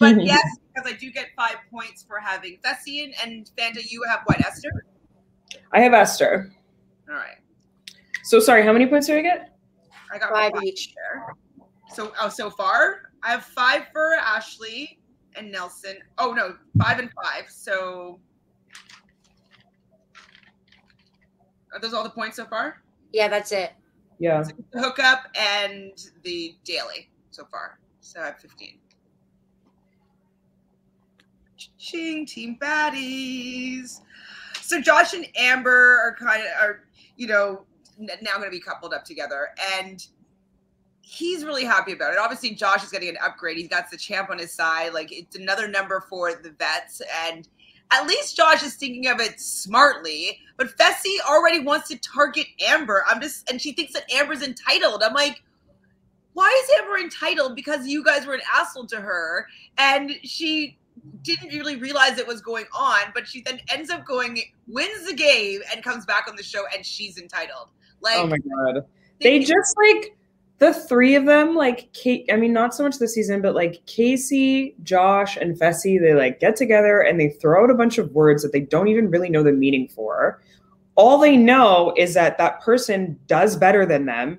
Speaker 1: but yes, because I do get five points for having Fessy and, and Fanta. You have what, Esther?
Speaker 3: I have Esther.
Speaker 1: All right,
Speaker 3: So sorry, how many points did I get?
Speaker 1: I got
Speaker 2: Five
Speaker 1: five
Speaker 2: each.
Speaker 1: there. So oh, so far I have five for Ashley and Nelson. Oh no, five and five. So are those all the points so far?
Speaker 2: Yeah, that's it.
Speaker 3: Yeah.
Speaker 1: The hookup and the daily so far. So I have fifteen. Ching team baddies. So Josh and Amber are kind of are you know now going to be coupled up together, and he's really happy about it. Obviously, Josh is getting an upgrade. He's got the champ on his side. Like it's another number for the vets, and at least Josh is thinking of it smartly. But Fessy already wants to target Amber. I'm just, and she thinks that Amber's entitled. I'm like, why is Amber entitled? Because you guys were an asshole to her, and she didn't really realize it was going on. But she then ends up going, wins the game, and comes back on the show, and she's entitled. Like,
Speaker 3: Oh my god. They just like the three of them, like Kate. I mean, not so much this season, but like Kaycee, Josh, and Fessy, they like get together and they throw out a bunch of words that they don't even really know the meaning for. All they know is that that person does better than them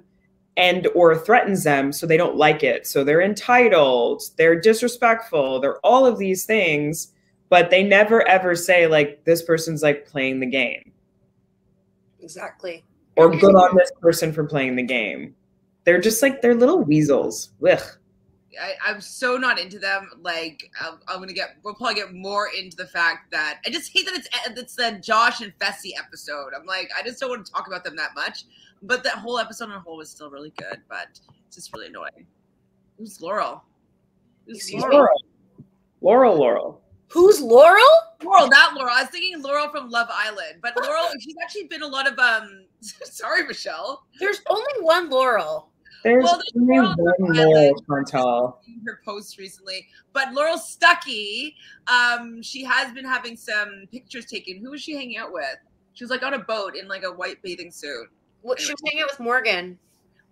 Speaker 3: and or threatens them so they don't like it so they're entitled they're disrespectful they're all of these things but they never ever say like this person's like playing the game
Speaker 2: Exactly.
Speaker 3: or good on this person for playing the game. They're just like they're little weasels. Ugh.
Speaker 1: I, I'm so not into them. Like I'm, I'm gonna get, we'll probably get more into the fact that I just hate that it's it's the Josh and Fessy episode. I'm like, I just don't want to talk about them that much. But that whole episode on a whole was still really good. But it's just really annoying. Who's Laurel? Who's
Speaker 2: Excuse
Speaker 1: Laurel?
Speaker 3: Laurel. Laurel, Laurel.
Speaker 2: Who's Laurel?
Speaker 1: Laurel, not Laurel. I I was thinking Laurel from Love Island, but Laurel, she's actually been a lot of um. Sorry, Michelle.
Speaker 2: There's only one Laurel.
Speaker 3: There's
Speaker 1: Well, there's
Speaker 3: only
Speaker 1: Laurel
Speaker 3: one
Speaker 1: Island.
Speaker 3: more Chantal.
Speaker 1: her post recently. But Laurel Stucky, um, she has been having some pictures taken. Who was she hanging out with? She was like on a boat in like a white bathing suit.
Speaker 2: What she was hanging out with Morgan.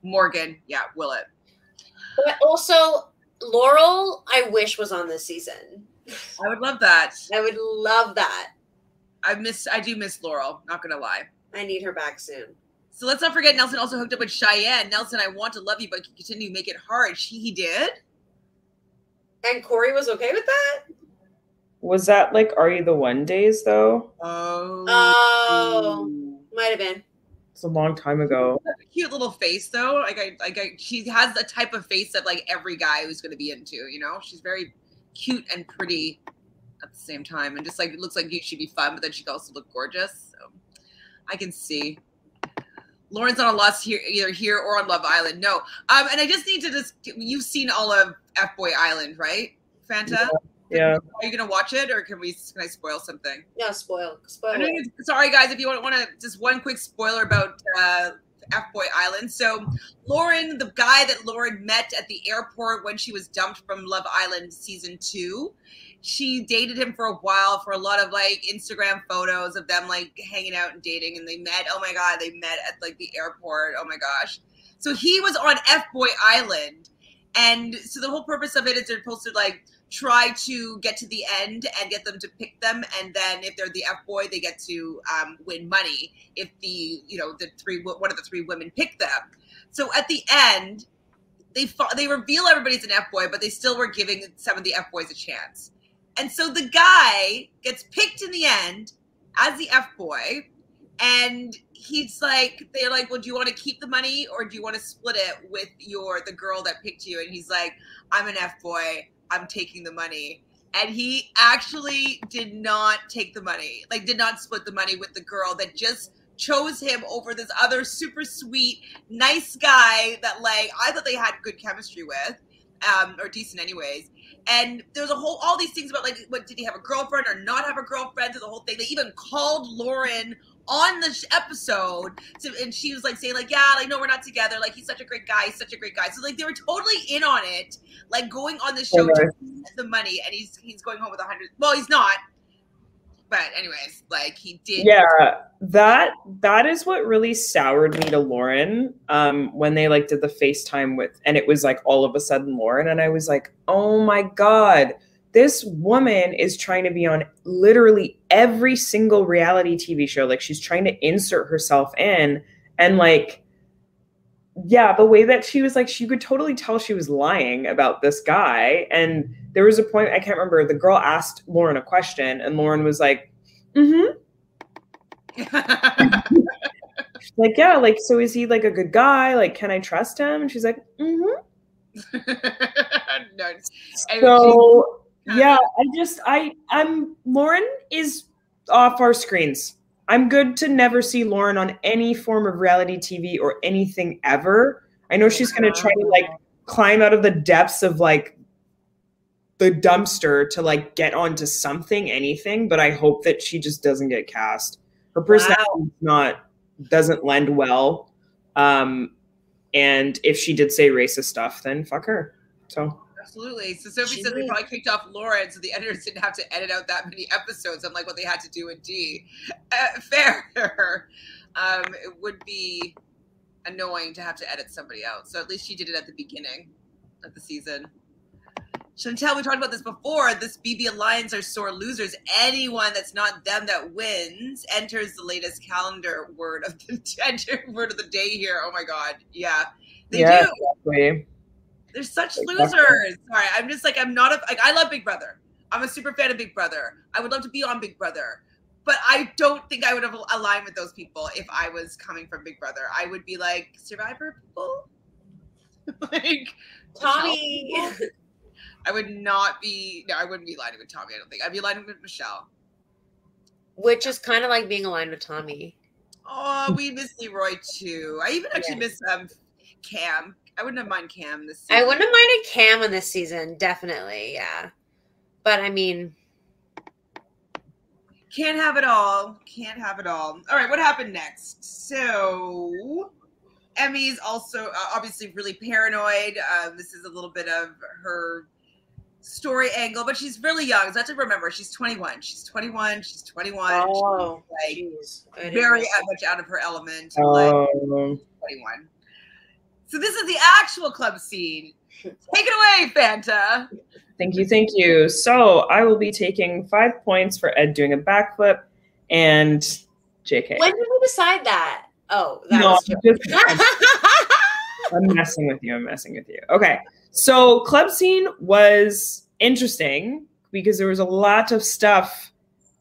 Speaker 1: Morgan, yeah, Willett.
Speaker 2: But also Laurel, I wish was on this season.
Speaker 1: I would love that.
Speaker 2: I would love that.
Speaker 1: I miss, I do miss Laurel. Not gonna lie.
Speaker 2: I need her back soon.
Speaker 1: So let's not forget Nelson also hooked up with Cheyenne. Nelson, I want to love you, but continue to make it hard. She he did.
Speaker 2: And Corey was okay with that?
Speaker 3: Was that like Are You the One days though?
Speaker 1: Oh,
Speaker 2: Oh. Might have been.
Speaker 3: It's a long time ago.
Speaker 1: cute little face though. Like I, like I, she has the type of face that like every guy who's going to be into. You know, she's very cute and pretty at the same time, and just like it looks like she'd be fun, but then she could also look gorgeous. So I can see. Lauren's on a loss here, either here or on Love Island. No, um, and I just need to just. You've seen all of F Boy Island, right, Fanta?
Speaker 3: Yeah.
Speaker 1: Are you gonna watch it, or can we? Can I spoil something?
Speaker 2: Yeah, spoil. Spoil.
Speaker 1: I know sorry, guys, if you want, want to just one quick spoiler about uh, F Boy Island. So, Lauren, the guy that Lauren met at the airport when she was dumped from Love Island season two, she dated him for a while for a lot of like Instagram photos of them like hanging out and dating, and they met. Oh my god, they met at like the airport. Oh my gosh. So he was on F Boy Island, and so the whole purpose of it is they're supposed to like try to get to the end and get them to pick them and then if they're the f boy they get to um, win money if the you know the three one of the three women pick them so at the end they they reveal everybody's an f boy but they still were giving some of the f boys a chance and so the guy gets picked in the end as the f boy and he's like they're like well do you want to keep the money or do you want to split it with your the girl that picked you? And he's like i'm an f boy. I'm taking the money. And he actually did not take the money like did not split the money with the girl that just chose him over this other super sweet nice guy that like i thought they had good chemistry with um or decent anyways. And there's a whole all these things about like what did he have a girlfriend or not have a girlfriend? To the whole thing. They even called lauren on the episode so, and she was like saying like yeah like no we're not together. Like he's such a great guy he's such a great guy. So like they were totally in on it like going on the show to get the money and he's he's going home with a hundred well he's not but anyways like he did
Speaker 3: Yeah, that that is what really soured me to Lauren um when they like did the FaceTime with and it was like all of a sudden Lauren and I was like, "Oh my god, this woman is trying to be on literally every single reality TV show. Like she's trying to insert herself in and like yeah, the way that she was like she could totally tell she was lying about this guy and there was a point I can't remember the girl asked Lauren a question and Lauren was like, "Mhm." She's like, yeah, like, so is he like a good guy? Like, can I trust him? And she's like, mm-hmm.
Speaker 1: no,
Speaker 3: So yeah, I just I I'm Lauren is off our screens. I'm good to never see Lauren on any form of reality TV or anything ever. I know she's gonna try to like climb out of the depths of like the dumpster to like get onto something, anything, but I hope that she just doesn't get cast. Her personality is not doesn't lend well. Um and if she did say racist stuff, then fuck her. So
Speaker 1: Absolutely. So Sophie
Speaker 2: She
Speaker 1: said they probably kicked off Lauren, so the editors didn't have to edit out that many episodes, unlike what they had to do in D. Uh, fair. Um, it would be annoying to have to edit somebody out. So at least she did it at the beginning of the season. Chantel, we talked about this before. This BB Alliance are sore losers. Anyone that's not them that wins enters the latest calendar word of the word of the day here. Oh my god. Yeah. They
Speaker 3: Yeah.
Speaker 1: do.
Speaker 3: Exactly.
Speaker 1: They're such losers. Sorry, I'm just like I'm not a like I love Big Brother. I'm a super fan of Big Brother. I would love to be on Big Brother, but I don't think I would have aligned with those people if I was coming from Big Brother. I would be like Survivor people. like
Speaker 2: Tommy.
Speaker 1: I would not be. No, I wouldn't be aligning with Tommy. I don't think I'd be aligning with Michele.
Speaker 2: Which is kind of like being aligned with Tommy.
Speaker 1: Oh, we miss Leroy too. I even actually miss um Cam. I wouldn't have mind Cam this.
Speaker 2: I wouldn't have minded Cam in this season, definitely, yeah. But I mean,
Speaker 1: Can't have it all. Can't have it all. All right, what happened next? So, Emy's also uh, obviously really paranoid. Uh, this is a little bit of her story angle, but she's really young. So I have to remember she's 21. She's 21. She's 21.
Speaker 2: Oh,
Speaker 1: she's like
Speaker 2: jeez.
Speaker 1: very much out of her element.
Speaker 3: Um,
Speaker 1: like 21. So this is the actual club scene. Take it away, Fanta.
Speaker 3: Thank you, thank you. So I will be taking five points for Ed doing a backflip and JK.
Speaker 2: When did we decide that? Oh, that
Speaker 3: no,
Speaker 2: was
Speaker 3: I'm, just, I'm messing with you. I'm messing with you. Okay. So club scene was interesting because there was a lot of stuff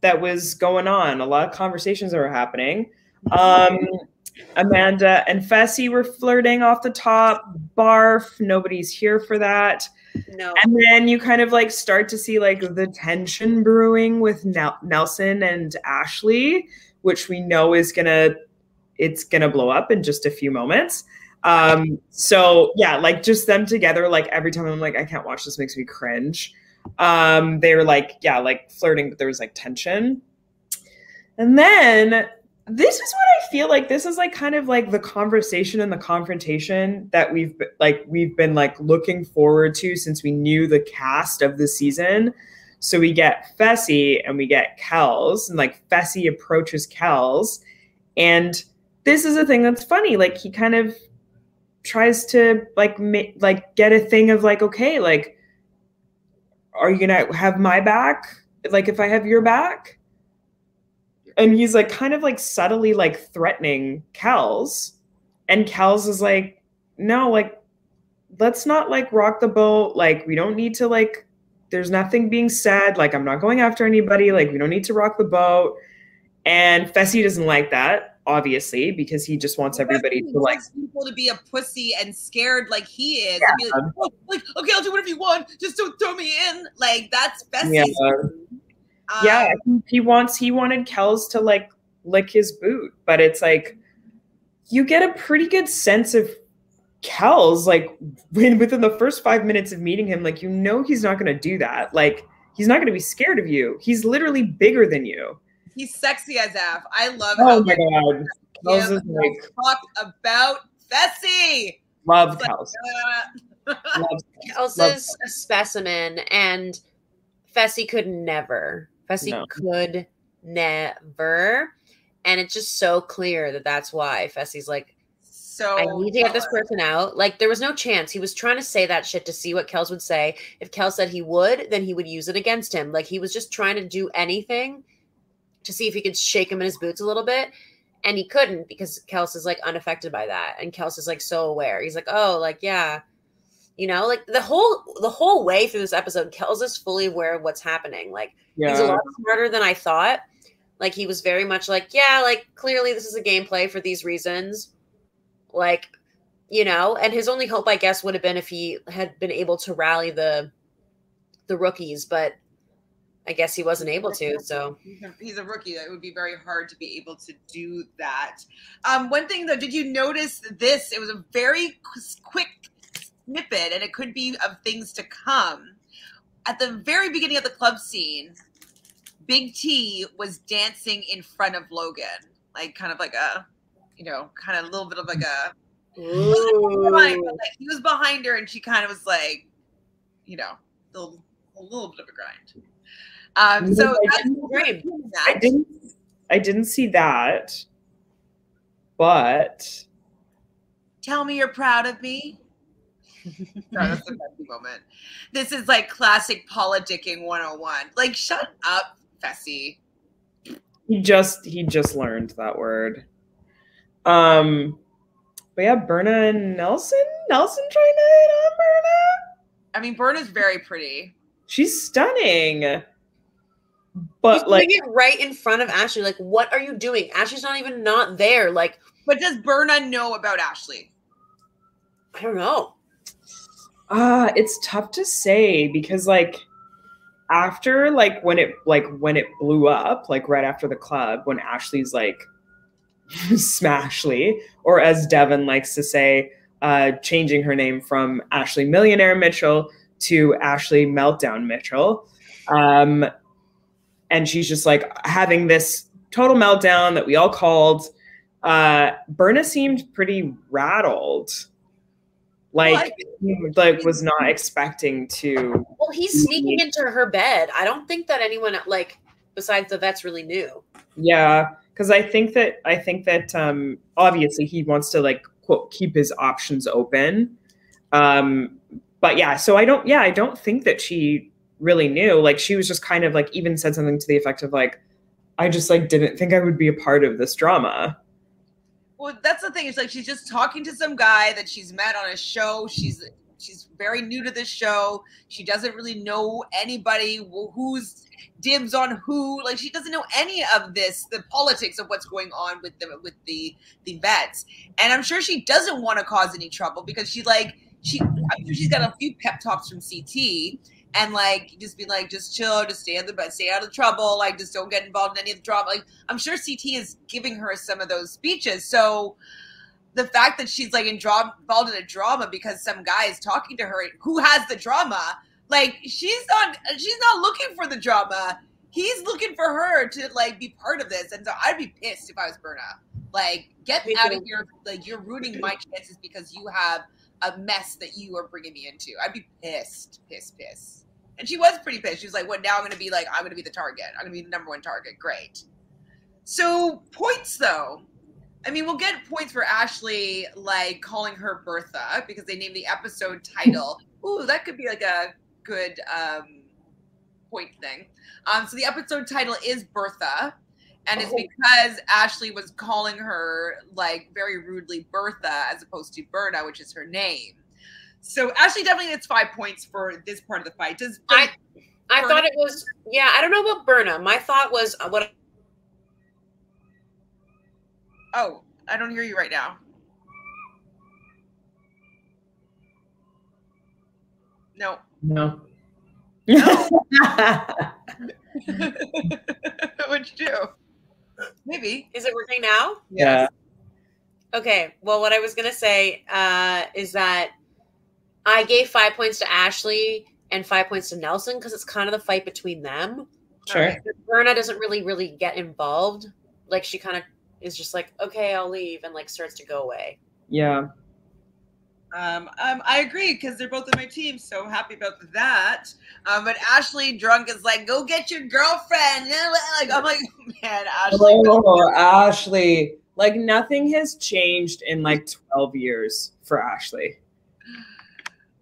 Speaker 3: that was going on, a lot of conversations that were happening. Um, Amanda and Fessy were flirting off the top. Barf, nobody's here for that.
Speaker 2: no.
Speaker 3: And then you kind of like start to see like the tension brewing with Nelson and Ashley, which we know is gonna it's gonna blow up in just a few moments. Um, so yeah, like just them together, like every time I'm like, I can't watch this, makes me cringe. Um, they were like, yeah, like flirting, but there was like tension. And then this is what I feel like this is like kind of like the conversation and the confrontation that we've like we've been like looking forward to since we knew the cast of the season. So we get Fessy and we get Kelz, and like Fessy approaches Kelz, and this is a thing that's funny. Like he kind of tries to like ma- like get a thing of like, okay, like, are you gonna have my back? Like if I have your back? And he's like kind of like subtly like threatening Kelz. And Kelz is like, no, like, let's not like rock the boat. Like, we don't need to like, there's nothing being said. Like, I'm not going after anybody. Like, we don't need to rock the boat. And Fessy doesn't like that, obviously, because he just wants everybody to like
Speaker 1: people to be a pussy and scared like he is. Be like, "Oh, like, okay, I'll do whatever you want. Just don't throw me in. Like that's Fessy.
Speaker 3: Yeah.
Speaker 1: Um,
Speaker 3: yeah, he wants he wanted Kelz to like lick his boot, but it's like you get a pretty good sense of Kelz like when within the first five minutes of meeting him, like you know he's not going to do that. Like he's not going to be scared of you. He's literally bigger than you.
Speaker 1: He's sexy as F. I love
Speaker 3: Oh my god, Kelz
Speaker 1: him
Speaker 3: is like
Speaker 1: talk about Fessy.
Speaker 3: love
Speaker 1: It's like,
Speaker 3: Kelz.
Speaker 1: uh,
Speaker 3: Loves Kelz
Speaker 2: is a specimen, and Fessy could never. Fessy
Speaker 3: No.
Speaker 2: could never. And it's just so clear that that's why Fessy's like,
Speaker 1: so
Speaker 2: I need to get this person out. Like, there was no chance. He was trying to say that shit to see what Kelz would say. If Kelz said he would, then he would use it against him. Like, he was just trying to do anything to see if he could shake him in his boots a little bit. And he couldn't because Kelz is like unaffected by that. And Kelz is like so aware. He's like, oh, like, yeah. You know, like the whole the whole way through this episode, Kelz is fully aware of what's happening. Like he's a lot smarter than I thought. Like he was very much like, yeah, like clearly this is a gameplay for these reasons. Like, you know, and his only hope, I guess, would have been if he had been able to rally the the rookies, but I guess he wasn't able to. So
Speaker 1: He's a- He's a rookie. It would be very hard to be able to do that. Um, one thing though, did you notice this? It was a very qu- quick snippet, and it could be of things to come. At the very beginning of the club scene, Big T was dancing in front of Logan, like kind of like a, you know, kind of a little bit of like a behind, like he was behind her, and she kind of was like, you know, a little, a little bit of a grind. Um, so
Speaker 3: I
Speaker 1: that's
Speaker 2: didn't-
Speaker 1: great.
Speaker 3: I didn't I didn't see that, but
Speaker 1: Tell me you're proud of me. Sorry, that's the Fessy moment. This is like classic politicking 101. Like, shut up, Fessy.
Speaker 3: he just he just learned that word. Um, but yeah, Berna and Nelson. Nelson trying to hit on Berna.
Speaker 1: I mean, Berna's very pretty.
Speaker 3: She's stunning,
Speaker 2: He's
Speaker 3: but like
Speaker 2: it right in front of Ashley. Like, what are you doing? Ashley's not even not there. Like,
Speaker 1: But does Berna know about Ashley?
Speaker 2: I don't know.
Speaker 3: Ah, it's tough to say because like after like when it like when it blew up, like right after the club, when Ashley's like Smashly, or as Devin likes to say, uh, changing her name from Ashley Millionaire Mitchell to Ashley Meltdown Mitchell. Um, and she's just like having this total meltdown that we all called. Uh, Berna seemed pretty rattled. Like, well, like was not expecting to.
Speaker 2: Well, he's sneaking into her bed. I don't think that anyone like besides the vets really knew.
Speaker 3: Yeah, because I think that I think that um, obviously he wants to like quote keep his options open. Um, but yeah, so I don't. Yeah, I don't think that she really knew. Like she was just kind of like even said something to the effect of like, I just like didn't think I would be a part of this drama.
Speaker 1: Well, that's the thing. It's like she's just talking to some guy that she's met on a show. She's she's very new to this show. She doesn't really know anybody who's dibs on who. Like she doesn't know any of this, the politics of what's going on with the with the the vets. And I'm sure she doesn't want to cause any trouble because she like she I'm sure she's got a few pep talks from CT and like just be like, just chill, just stay in the bed, stay out of trouble, like just don't get involved in any of the drama. Like I'm sure CT is giving her some of those speeches. So the fact that she's like in drama, involved in a drama because some guy is talking to her who has the drama, like she's not she's not looking for the drama. He's looking for her to like be part of this, and so I'd be pissed if I was Berna. Like, get out of here! Like, you're ruining my chances because you have a mess that you are bringing me into. I'd be pissed, pissed, pissed. And she was pretty pissed. She was like, "What now? I'm going to be like, I'm going to be the target. I'm going to be the number one target. Great." So points though. I mean, we'll get points for Ashley like calling her Bertha because they named the episode title. Ooh, that could be like a good um, point thing. Um, so the episode title is Bertha, and it's oh. because Ashley was calling her like very rudely Bertha as opposed to Berna, which is her name. So Ashley definitely gets five points for this part of the fight. Does
Speaker 2: I? I Berna- thought it was yeah. I don't know about Berna. My thought was uh, what.
Speaker 1: Oh, I don't hear you right now. No.
Speaker 3: No.
Speaker 1: No. What'd you do? Maybe.
Speaker 2: Is it working now?
Speaker 3: Yeah.
Speaker 2: Okay. Well, what I was gonna say uh, is that I gave five points to Ashley and five points to Nelson because it's kind of the fight between them.
Speaker 3: Sure.
Speaker 2: Berna doesn't really, really get involved. Like she kind of is just like, okay, I'll leave, and like starts to go away.
Speaker 3: Yeah.
Speaker 1: Um, um, I agree because they're both on my team, so happy about that. Um, but Ashley drunk is like, go get your girlfriend. Like I'm like, man, Ashley.
Speaker 3: Oh, Ashley. Like nothing has changed in like 12 years for Ashley.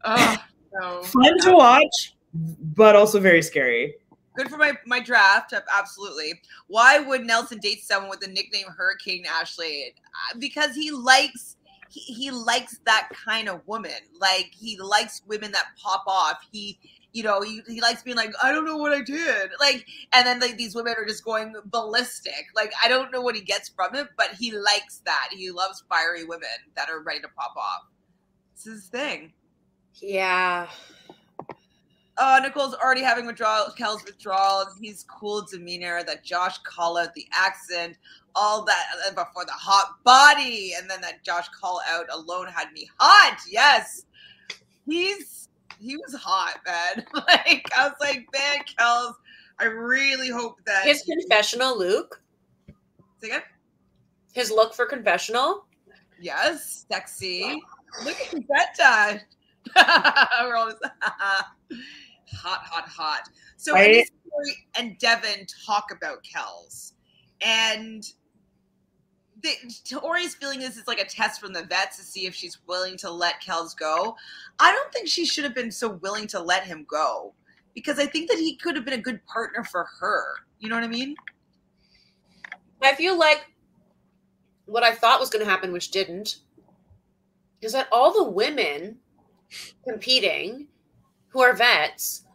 Speaker 1: Oh, no.
Speaker 3: Fun to watch, but also very scary.
Speaker 1: Good for my, my draft, absolutely. Why would Nelson date someone with the nickname Hurricane Ashley? Uh, because he likes he, he likes that kind of woman. Like he likes women that pop off. He you know, he, he likes being like, I don't know what I did. Like, and then like these women are just going ballistic. Like, I don't know what he gets from it, but he likes that. He loves fiery women that are ready to pop off. It's his thing.
Speaker 2: Yeah.
Speaker 1: Uh, Nicole's already having withdrawal, Kel's withdrawal. He's cool demeanor. That Josh call out the accent, all that before the hot body, and then that Josh call out alone had me hot. Yes, he's he was hot, man. like I was like, man, Kel's. I really hope that
Speaker 2: his confessional, Luke.
Speaker 1: Say again.
Speaker 2: His look for confessional.
Speaker 1: Yes, sexy. Look at that. We're always hot, hot, hot. So right. and Devin talk about Kelz, and the, Tori's feeling this is like a test from the vets to see if she's willing to let Kelz go. I don't think she should have been so willing to let him go because I think that he could have been a good partner for her. You know what I mean?
Speaker 2: I feel like what I thought was going to happen, which didn't, is that all the women competing who are vets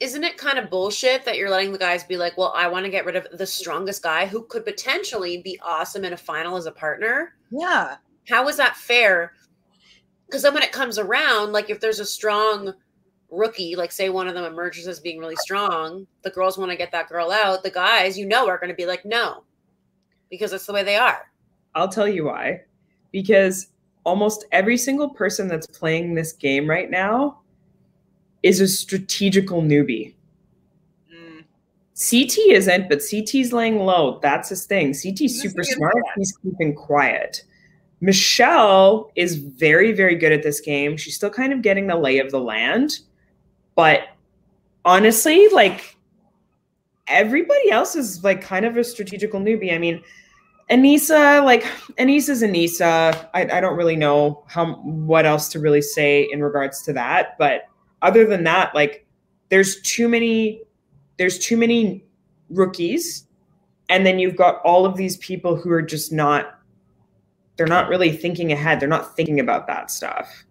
Speaker 2: isn't it kind of bullshit that you're letting the guys be like, well, I want to get rid of the strongest guy who could potentially be awesome in a final as a partner?
Speaker 1: Yeah.
Speaker 2: How is that fair? Because then when it comes around, like if there's a strong rookie, like say one of them emerges as being really strong, the girls want to get that girl out. The guys, you know, are going to be like, no, because that's the way they are.
Speaker 3: I'll tell you why. Because almost every single person that's playing this game right now is a strategical newbie. Mm. CT isn't, but CT's laying low. That's his thing. CT's super smart. He's keeping quiet. Michele is very, very good at this game. She's still kind of getting the lay of the land. But honestly, like everybody else is like kind of a strategical newbie. I mean, Aneesa, like Aneesa's Aneesa. I, I don't really know how what else to really say in regards to that. But other than that, like there's too many there's too many rookies. And then you've got all of these people who are just not they're not really thinking ahead. They're not thinking about that stuff.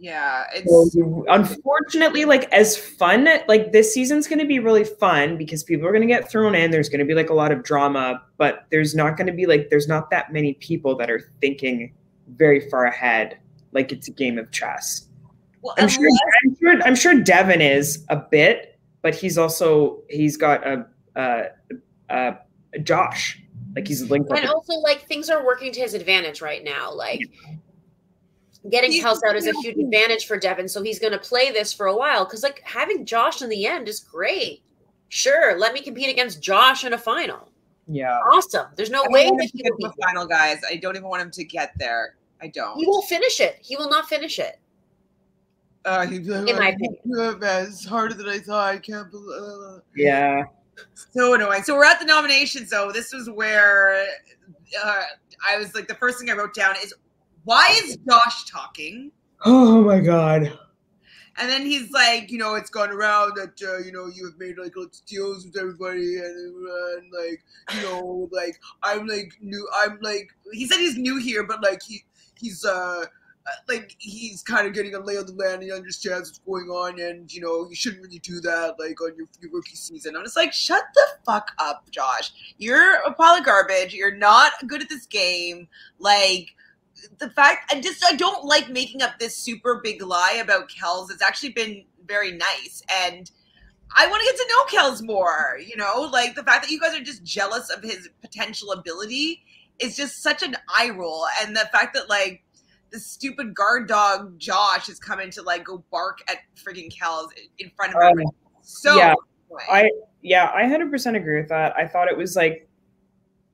Speaker 1: Yeah, it's so,
Speaker 3: unfortunately like as fun like this season's going to be really fun because people are going to get thrown in. There's going to be like a lot of drama, but there's not going to be like there's not that many people that are thinking very far ahead like it's a game of chess. Well, I'm sure, I'm sure I'm sure Devin is a bit, but he's also he's got a a Josh like he's linked.
Speaker 2: And also like things are working to his advantage right now. Like getting Kelz out is a huge advantage for Devin. So he's going to play this for a while because, like, having Josh in the end is great. Sure, let me compete against Josh in a final.
Speaker 3: Yeah,
Speaker 2: awesome. There's no way
Speaker 1: that he will be final, guys. I don't even want him to get there. I don't.
Speaker 2: He will finish it. He will not finish it.
Speaker 1: Uh, he'd be like, in my opinion, it's harder than I thought. I can't believe. Uh.
Speaker 3: Yeah.
Speaker 1: So annoying. So we're at the nominations, though. This was where uh, I was like, the first thing I wrote down is why is Josh talking?
Speaker 3: Oh my god.
Speaker 1: And then he's like, you know, it's gone around that uh, you know you have made like lots of deals with everybody, and, and like you know, like I'm like new. I'm like he said he's new here, but like he he's uh like he's kind of getting a lay of the land. He understands what's going on, and you know you shouldn't really do that like on your, your rookie season. I'm just like, shut the fuck up, Josh. You're a pile of garbage. You're not good at this game. Like the fact I just I don't like making up this super big lie about Kelz. It's actually been very nice and I want to get to know Kelz more, you know, like the fact that you guys are just jealous of his potential ability is just such an eye roll. And the fact that like the stupid guard dog Josh is coming to like go bark at freaking Kelz in front of him. Um, so
Speaker 3: yeah, I yeah, I hundred percent agree with that. I thought it was like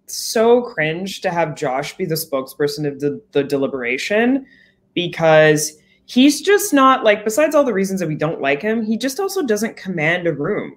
Speaker 3: so cringe to have Josh be the spokesperson of the, the deliberation because he's just not like, besides all the reasons that we don't like him, he just also doesn't command a room.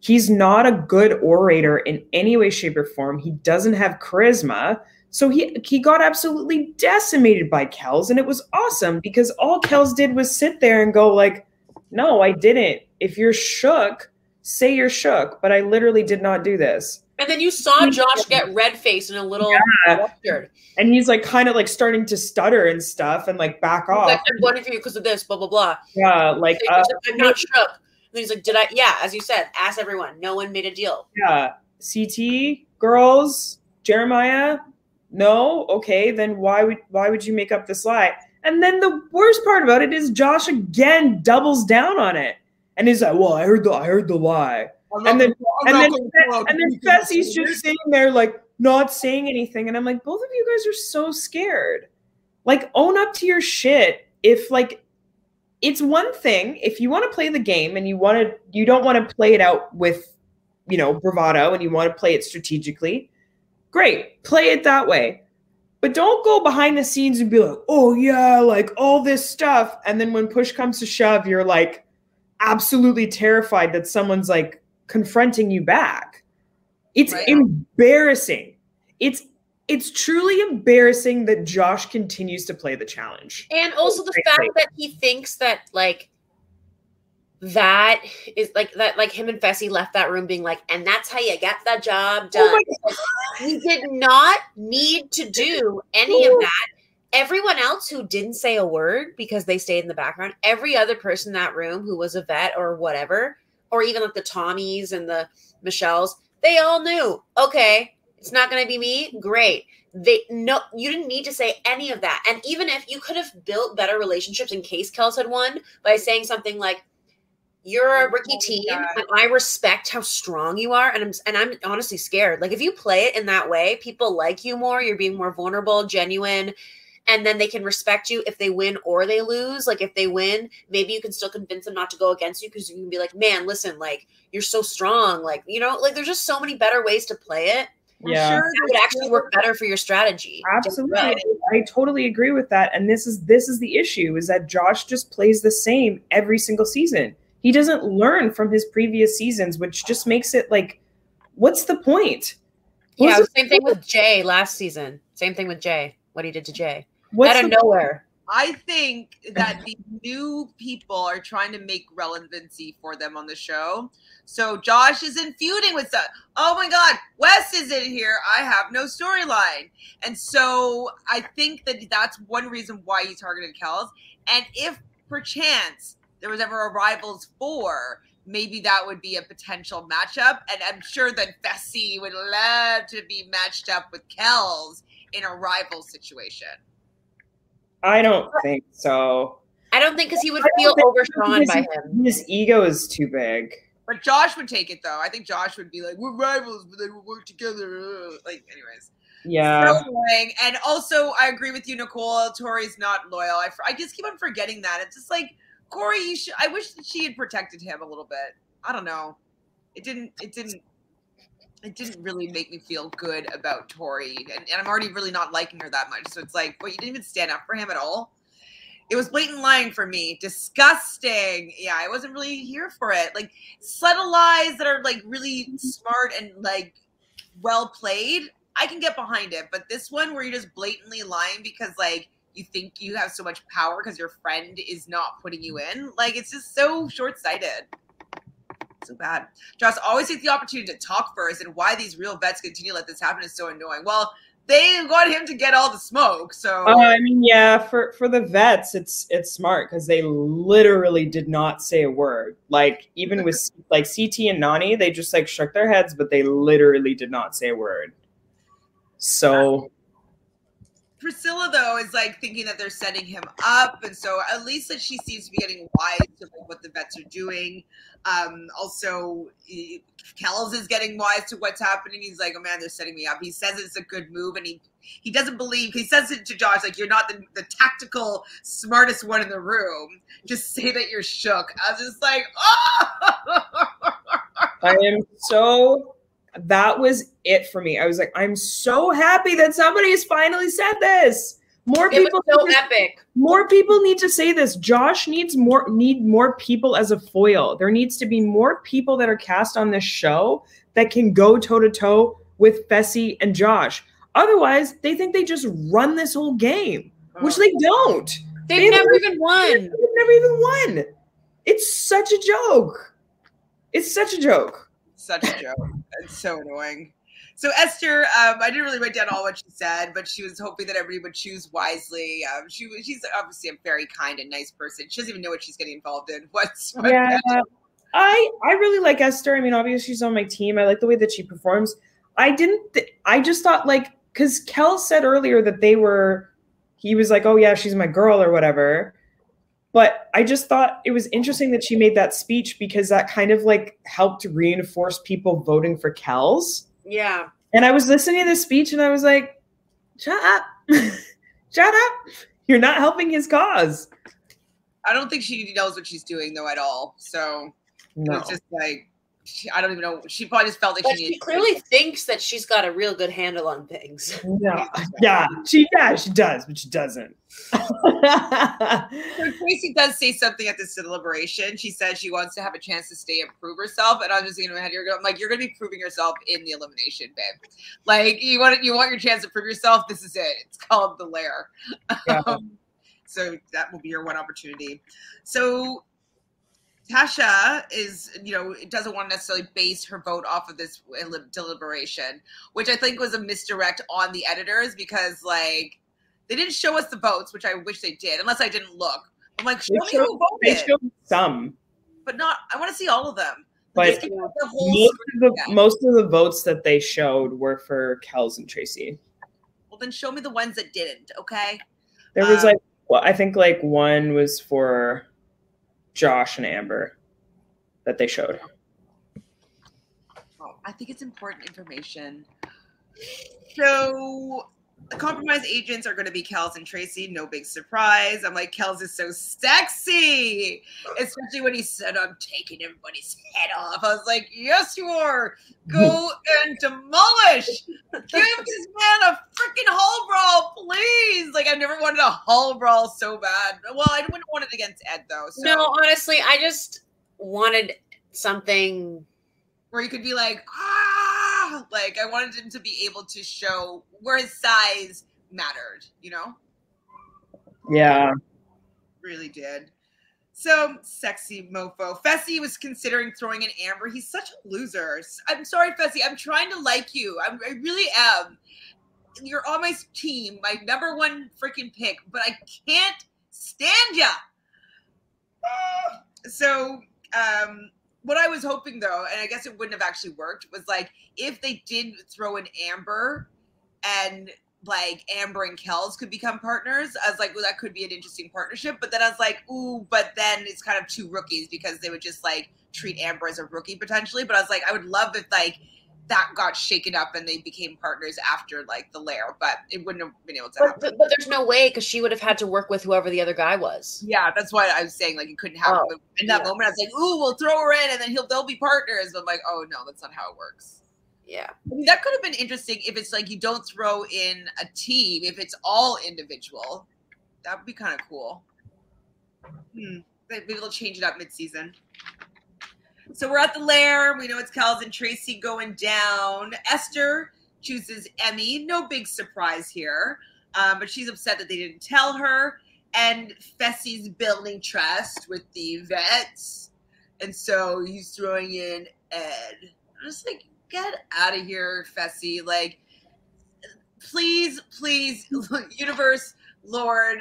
Speaker 3: He's not a good orator in any way, shape, or form. He doesn't have charisma. So he he got absolutely decimated by Kelz, and it was awesome because all Kelz did was sit there and go like, "No, I didn't. If you're shook, say you're shook." But I literally did not do this.
Speaker 2: And then you saw Josh get red faced and a little yeah.
Speaker 3: And he's like kind of like starting to stutter and stuff and like back off. Like,
Speaker 2: I'm voting for you because of this, blah, blah, blah.
Speaker 3: Yeah, like
Speaker 2: uh, I'm not shook. And he's like, Did I yeah, as you said, ask everyone. No one made a deal.
Speaker 3: Yeah. CT, girls, Jeremiah, no, okay, then why would why would you make up this lie? And then the worst part about it is Josh again doubles down on it. And he's like, Well, I heard the I heard the lie and then and then and then Fessy's just sitting there like not saying anything, and I'm like, both of you guys are so scared. Like, own up to your shit. If like, it's one thing if you want to play the game and you want to, you don't want to play it out with, you know, bravado, and you want to play it strategically. Great, play it that way. But don't go behind the scenes and be like, oh yeah, like all this stuff. And then when push comes to shove, you're like absolutely terrified that someone's like confronting you back. It's right. embarrassing. It's it's truly embarrassing that Josh continues to play the challenge.
Speaker 2: And also the fact that he thinks that like that is like that like him and Fessy left that room being like, and that's how you get the job oh done. Oh he did not need to do any of that. Everyone else who didn't say a word because they stayed in the background, every other person in that room who was a vet or whatever, or even like the Tommies and the Micheles, they all knew, okay, it's not going to be me. Great. They no, you didn't need to say any of that. And even if you could have built better relationships in case Kelz had won by saying something like, "You're a oh rookie team, and I respect how strong you are," and I'm and I'm honestly scared. Like if you play it in that way, people like you more. You're being more vulnerable, genuine, and then they can respect you if they win or they lose. Like if they win, maybe you can still convince them not to go against you because you can be like, man, listen, like you're so strong. Like, you know, like there's just so many better ways to play it.
Speaker 3: Yeah.
Speaker 2: Sure that would actually work better for your strategy.
Speaker 3: Absolutely. I totally agree with that. And this is this is the issue is that Josh just plays the same every single season. He doesn't learn from his previous seasons, which just makes it like what's the point?
Speaker 2: What's yeah, same thing with Jay last season. Same thing with Jay. What he did to Jay.
Speaker 3: What's
Speaker 2: Out of nowhere.
Speaker 1: I think that the new people are trying to make relevancy for them on the show. So Josh isn't feuding with them. Oh my God, Wes is in here. I have no storyline. And so I think that that's one reason why he targeted Kelz. And if perchance there was ever a Rivals 4, maybe that would be a potential matchup. And I'm sure that Fessy would love to be matched up with Kelz in a rival situation.
Speaker 3: I don't think so.
Speaker 2: I don't think because he would feel overshone by him.
Speaker 3: His ego is too big.
Speaker 1: But Josh would take it though. I think Josh would be like, "We're rivals, but then we'll work together." Like, anyways.
Speaker 3: Yeah.
Speaker 1: So. And also, I agree with you, Nicole. Tori's not loyal. I, I just keep on forgetting that. It's just like Corey. You should. I wish that she had protected him a little bit. I don't know. It didn't. It didn't. It didn't really make me feel good about Tori, and, and I'm already really not liking her that much. So it's like, well, you didn't even stand up for him at all. It was blatant lying for me. Disgusting. Yeah, I wasn't really here for it. Like subtle lies that are like really mm-hmm. smart and like well played. I can get behind it, but this one where you're just blatantly lying because like you think you have so much power because your friend is not putting you in, like it's just so short sighted so bad. Josh always takes the opportunity to talk first, and why these real vets continue to let this happen is so annoying. Well, they want him to get all the smoke, so.
Speaker 3: Uh, I mean, yeah, for for the vets, it's it's smart because they literally did not say a word. Like even with like CT and Nany, they just like shook their heads, but they literally did not say a word. So.
Speaker 1: Priscilla though is like thinking that they're setting him up, and so at least that she seems to be getting wise to like, what the vets are doing. Um, also, Kelz is getting wise to what's happening. He's like, "Oh man, they're setting me up." He says it's a good move, and he he doesn't believe. He says it to Josh like, "You're not the, the tactical smartest one in the room. Just say that you're shook." I was just like, "Oh."
Speaker 3: I am so that was it for me. I was like, I'm so happy that somebody has finally said this. More it people
Speaker 2: so to, epic.
Speaker 3: More people need to say this. Josh needs more need more people as a foil. There needs to be more people that are cast on this show that can go toe to toe with Fessy and Josh. Otherwise, they think they just run this whole game, which they oh. don't.
Speaker 2: They've, they never even won. They've
Speaker 3: never even won. It's such a joke. It's such a joke
Speaker 1: such a joke. It's so annoying. So Esther, um, I didn't really write down all what she said, but she was hoping that everybody would choose wisely. Um, she she's obviously a very kind and nice person. She doesn't even know what she's getting involved in. What's what
Speaker 3: yeah, I I really like Esther. I mean, obviously she's on my team. I like the way that she performs. I didn't. Th- I just thought like because Kel said earlier that they were. He was like, "Oh yeah, she's my girl" or whatever. But I just thought it was interesting that she made that speech because that kind of like helped reinforce people voting for Kelz.
Speaker 2: Yeah.
Speaker 3: And I was listening to this speech and I was like, shut up. shut up. You're not helping his cause.
Speaker 1: I don't think she knows what she's doing though at all. So no. it's just like she, I don't even know. She probably just felt like
Speaker 2: but
Speaker 1: she,
Speaker 2: she clearly to. thinks that she's got a real good handle on things.
Speaker 3: Yeah, yeah, she yeah she does, but she doesn't. so
Speaker 1: Tracy does say something at this deliberation. She says she wants to have a chance to stay and prove herself, and I'm just thinking in my head, you're going like you're going to be proving yourself in the elimination, babe. Like you want you want your chance to prove yourself. This is it. It's called the lair. Yeah. Um, so that will be your one opportunity. So Tasha is, you know, doesn't want to necessarily base her vote off of this deliberation, which I think was a misdirect on the editors because, like, they didn't show us the votes, which I wish they did, unless I didn't look. I'm like, show they me showed, who voted. They showed
Speaker 3: some,
Speaker 1: but not. I want to see all of them.
Speaker 3: But most of, the, most of the votes that they showed were for Kelz and Tracy.
Speaker 1: Well, then show me the ones that didn't. Okay.
Speaker 3: There was um, like, well, I think like one was for Josh and Amber that they showed?
Speaker 1: I think it's important information. So the compromised agents are going to be Kelz and Tracy. No big surprise. I'm like, Kelz is so sexy, especially when he said, I'm taking everybody's head off. I was like, Yes, you are. Go and demolish. Give this man a freaking hall brawl, please. Like, I've never wanted a hall brawl so bad. Well, I wouldn't want it against Ed, though. So.
Speaker 2: No, honestly, I just wanted something
Speaker 1: where you could be like, ah, like I wanted him to be able to show where his size mattered, you know?
Speaker 3: Yeah.
Speaker 1: Really did. So sexy mofo. Fessy was considering throwing in Amber. He's such a loser. I'm sorry, Fessy. I'm trying to like you. I'm, I really am. You're on my team, my number one freaking pick, but I can't stand ya. So um what I was hoping though, and I guess it wouldn't have actually worked, was like if they did throw in Amber and like Amber and Kelz could become partners, I was like, well, that could be an interesting partnership. But then I was like, ooh, but then it's kind of two rookies because they would just like treat Amber as a rookie potentially. But I was like, I would love if like that got shaken up and they became partners after like the lair, but it wouldn't have been able to happen.
Speaker 2: But, but, but there's no way because she would have had to work with whoever the other guy was.
Speaker 1: Yeah, that's why I was saying like it couldn't happen. Oh, in that yeah. moment, I was like, "Ooh, we'll throw her in, and then he'll they'll be partners." But I'm like, "Oh no, that's not how it works."
Speaker 2: Yeah,
Speaker 1: I mean, that could have been interesting if it's like you don't throw in a team, if it's all individual. That would be kind of cool. Hmm. Maybe they'll change it up mid-season. So we're at the lair. We know it's Kelz and Tracy going down. Esther chooses Emy. No big surprise here. Um, but she's upset that they didn't tell her. And Fessy's building trust with the vets. And so he's throwing in Ed. I'm just like, get out of here, Fessy. Like, please, please, universe, Lord.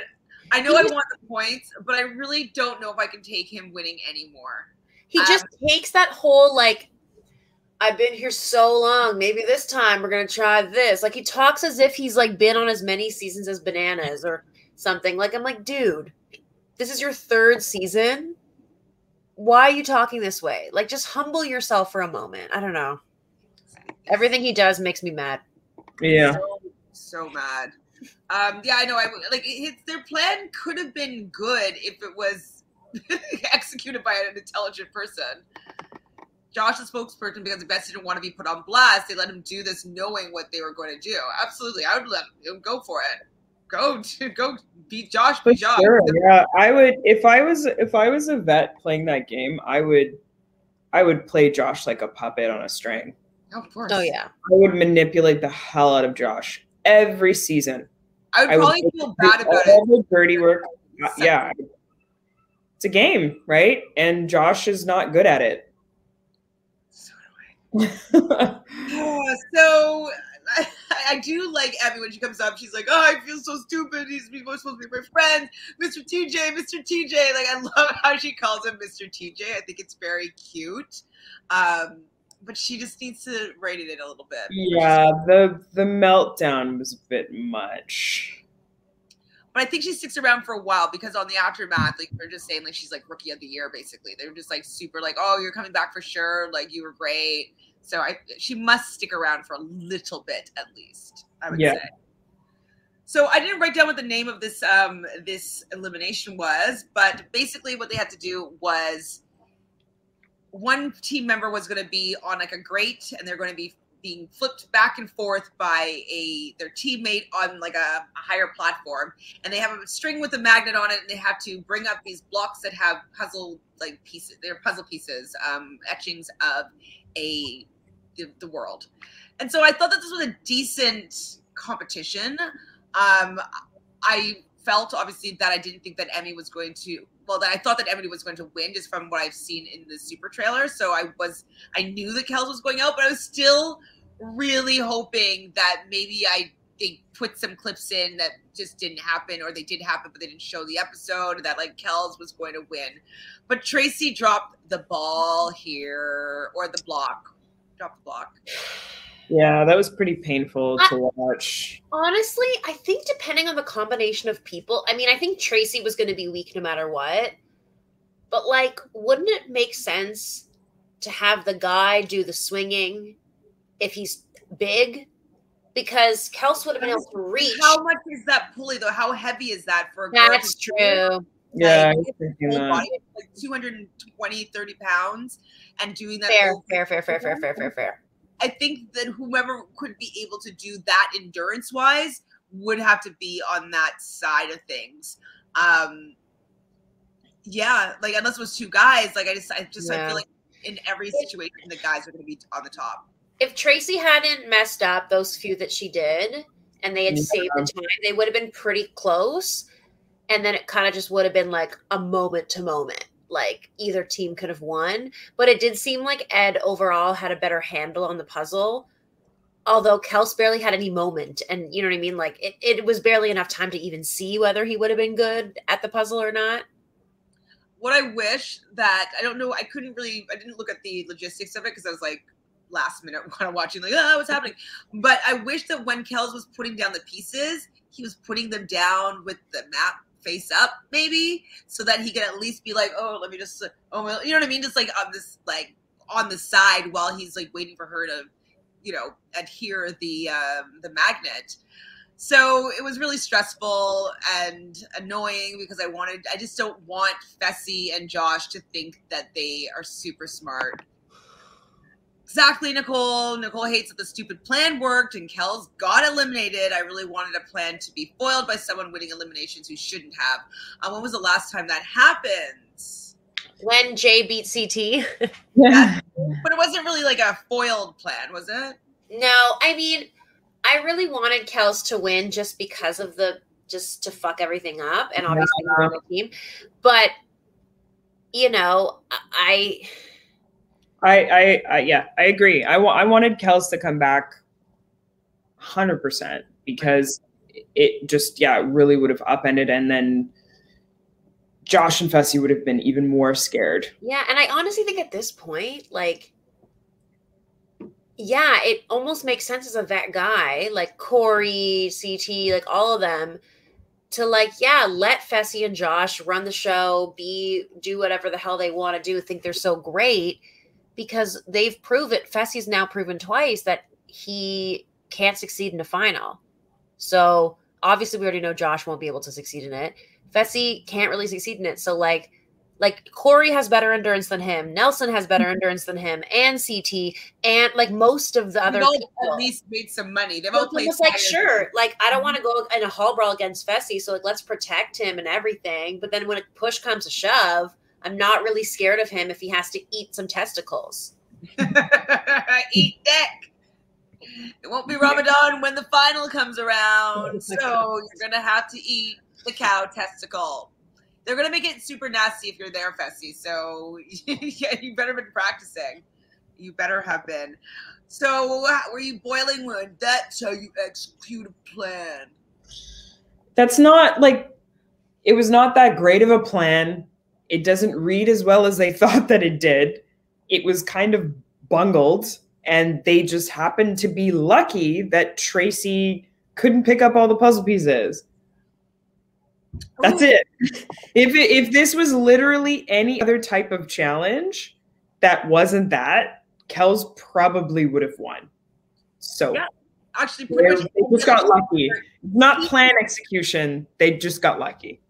Speaker 1: I know I want the points, but I really don't know if I can take him winning anymore.
Speaker 2: He just um, takes that whole like I've been here so long. Maybe this time we're gonna try this. Like he talks as if he's like been on as many seasons as Bananas or something. Like I'm like, dude, this is your third season. Why are you talking this way? Like just humble yourself for a moment. I don't know. Everything he does makes me mad.
Speaker 3: Yeah.
Speaker 1: So, so mad. Um, yeah, I know. I like his, their plan could have been good if it was executed by an intelligent person. Josh, the spokesperson, because the best didn't want to be put on blast, they let him do this knowing what they were going to do. Absolutely, I would let him go for it. Go, to, go, beat Josh. Beat Josh.
Speaker 3: Sure, yeah, I would. If I was, if I was a vet playing that game, I would, I would play Josh like a puppet on a string.
Speaker 1: Of course.
Speaker 2: Oh yeah.
Speaker 3: I would manipulate the hell out of Josh every season.
Speaker 1: I would probably I would feel bad about all
Speaker 3: it. the dirty work. Yeah, it's a game, right? And Josh is not good at it.
Speaker 1: So do I. so I, I, do like Abby when she comes up. She's like, "Oh, I feel so stupid. He's supposed to be my friend, Mr. TJ, Mr. TJ." Like I love how she calls him Mr. TJ. I think it's very cute. Um, but she just needs to rate it a little bit.
Speaker 3: Yeah, the the meltdown was a bit much.
Speaker 1: But I think she sticks around for a while because on the aftermath, like they're just saying like she's like rookie of the year basically. They're just like super like, oh, you're coming back for sure. Like you were great. So I she must stick around for a little bit at least. I would yeah. say. So I didn't write down what the name of this um this elimination was, but basically what they had to do was one team member was going to be on like a grate and they're going to be being flipped back and forth by a their teammate on like a, a, higher platform and they have a string with a magnet on it and they have to bring up these blocks that have puzzle like pieces they're puzzle pieces um etchings of a the, the world. And so i thought that this was a decent competition. Um i felt obviously that i didn't think that Emy was going to well, I thought that Emy was going to win just from what I've seen in the super trailer. So I was, I knew that Kelz was going out, but I was still really hoping that maybe I they put some clips in that just didn't happen, or they did happen, but they didn't show the episode. That like Kelz was going to win, but Tracy dropped the ball here, or the block, dropped the block.
Speaker 3: Yeah, that was pretty painful to watch.
Speaker 2: Honestly, I think depending on the combination of people, I mean, I think Tracy was going to be weak no matter what. But like, wouldn't it make sense to have the guy do the swinging if he's big because Kelz would have been able to reach.
Speaker 1: How much is that pulley though? How heavy is that for a girl?
Speaker 2: That's true.
Speaker 3: Yeah, I
Speaker 1: Like,
Speaker 3: was thinking
Speaker 1: Whole
Speaker 3: that.
Speaker 1: body, like 220, 30 pounds and doing that.
Speaker 2: Fair,
Speaker 1: whole-
Speaker 2: fair, fair, fair, fair, fair, fair, fair.
Speaker 1: I think that whoever could be able to do that endurance wise would have to be on that side of things. Um yeah, like unless it was two guys, like I just I just I feel like in every situation the guys are gonna be on the top.
Speaker 2: If Tracy hadn't messed up those few that she did, and they had
Speaker 3: Yeah.
Speaker 2: saved the time, they would have been pretty close. And then it kind of just would have been like a moment to moment. Like either team could have won. But it did seem like Ed overall had a better handle on the puzzle. Although Kelz barely had any moment. And you know what I mean? Like it, it was barely enough time to even see whether he would have been good at the puzzle or not.
Speaker 1: What I wish that I don't know, I couldn't really I didn't look at the logistics of it because I was like last minute kind of watching like oh what's happening but i wish that when Kelz was putting down the pieces he was putting them down with the map face up maybe so that he could at least be like oh let me just oh well, you know what i mean? Just like on this like on the side while he's like waiting for her to you know adhere the um the magnet. So it was really stressful and annoying because i wanted i just don't want fessy and josh to think that they are super smart Exactly, Nicole. Nicole hates that the stupid plan worked and Kelz got eliminated. I really wanted a plan to be foiled by someone winning eliminations who shouldn't have. Um, when was the last time that happened?
Speaker 2: When Jay beat CT.
Speaker 3: Yeah.
Speaker 1: But it wasn't really like a foiled plan, was it?
Speaker 2: No, I mean, I really wanted Kelz to win just because of the just to fuck everything up, and obviously we're on the team. But you know, I
Speaker 3: I, I, I, yeah, I agree. I, I wanted Kelz to come back 100% because it just, yeah, it really would have upended. And then Josh and Fessy would have been even more scared.
Speaker 2: yeah, and I honestly think at this point, like, yeah, it almost makes sense as a vet guy like Corey, CT, like all of them. To like, yeah, let Fessy and Josh run the show, be do whatever the hell they want to do, think they're so great because they've proven Fessy's now proven twice that he can't succeed in a final. So obviously we already know Josh won't be able to succeed in it. Fessy can't really succeed in it. So like like Corey has better endurance than him, Nelson has better mm-hmm. endurance than him, and CT, and like most of the other people.
Speaker 1: at least made some money. They've
Speaker 2: So
Speaker 1: all played.
Speaker 2: like sure, like I don't want to go in a hall brawl against Fessy, so like let's protect him and everything. But then when a push comes to shove, I'm not really scared of him if he has to eat some testicles.
Speaker 1: Eat dick. It won't be Ramadan when the final comes around, so you're gonna have to eat the cow testicle. They're gonna make it super nasty if you're there, Fessy. So yeah, you better have been practicing. You better have been. So were you boiling wood? That's how you execute a plan.
Speaker 3: That's not like, it was not that great of a plan. It doesn't read as well as they thought that it did. It was kind of bungled, and they just happened to be lucky that Tracy couldn't pick up all the puzzle pieces. That's
Speaker 1: oh.
Speaker 3: it. If it, if this was literally any other type of challenge that wasn't that, Kels probably would have won. So
Speaker 1: Yeah, Actually, pretty much
Speaker 3: they just got lucky. Not plan execution. They just got lucky.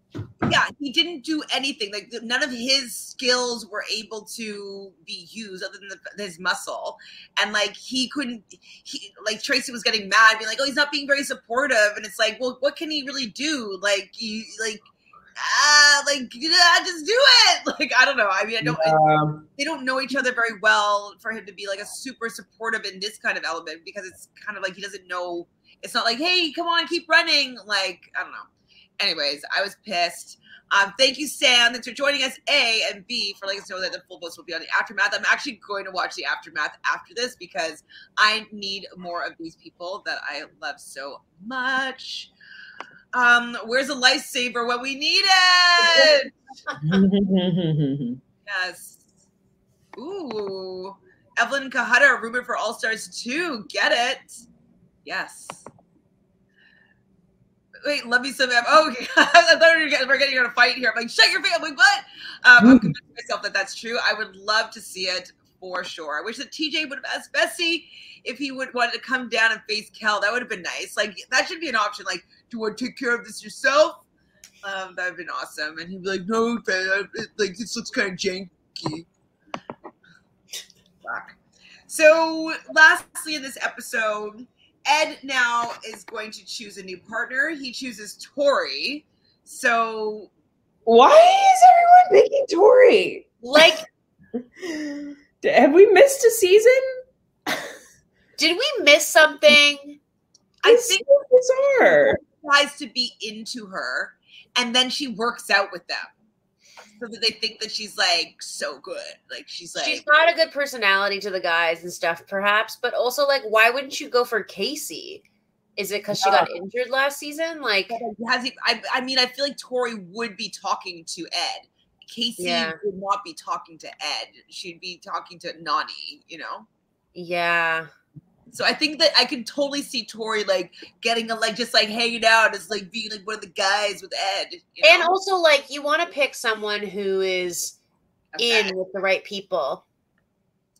Speaker 1: Yeah, he didn't do anything. Like none of his skills were able to be used other than the, his muscle, and like he couldn't. He like Tracy was getting mad, being like, "Oh, he's not being very supportive," and it's like, well, what can he really do? Like you, like ah, like yeah, just do it. Like I don't know. I mean, I don't.
Speaker 3: Um,
Speaker 1: They don't know each other very well for him to be like a super supportive in this kind of element because it's kind of like he doesn't know. It's not like, hey, come on, keep running. Like I don't know anyways, I was pissed. Um, thank you, Sam. Thanks for joining us. A and B for letting us know that the full post will be on the aftermath. I'm actually going to watch the aftermath after this because I need more of these people that I love so much. Um, where's a lifesaver when we need it? Yes. Ooh. Evelyn Kahada, rumored for All Stars 2. Get it? Yes. Wait, love me some. Oh, okay. I thought we were getting, we're getting in a fight here. I'm like, shut your like, what? Um, I'm convinced myself that that's true. I would love to see it for sure. I wish that TJ would have asked Fessy if he would wanted to come down and face Kel. That would have been nice. Like that should be an option. Like, do you want to take care of this yourself? Um, that would have been awesome. And he'd be like, no, like this looks kind of janky. Fuck. So, lastly, in this episode, Ed now is going to choose a new partner. He chooses Tori. So,
Speaker 3: why is everyone picking Tori?
Speaker 2: Like,
Speaker 3: have we missed a season?
Speaker 2: Did we miss something?
Speaker 1: I think
Speaker 3: bizarre.
Speaker 1: Tries to be into her, and then she works out with them so that they think that she's like so good. Like she's like
Speaker 2: she's got a good personality to the guys and stuff, perhaps. But also, like, why wouldn't you go for Kaycee? Is it because she got injured last season? Like,
Speaker 1: has he? I, I mean, I feel like Tori would be talking to Ed. Kaycee yeah. would not be talking to Ed. She'd be talking to Nany. You know?
Speaker 2: Yeah.
Speaker 1: So I think that I can totally see Tori like getting a like just like hanging out as like being like one of the guys with Ed.
Speaker 2: You know? And also like you want to pick someone who is okay. in with the right people,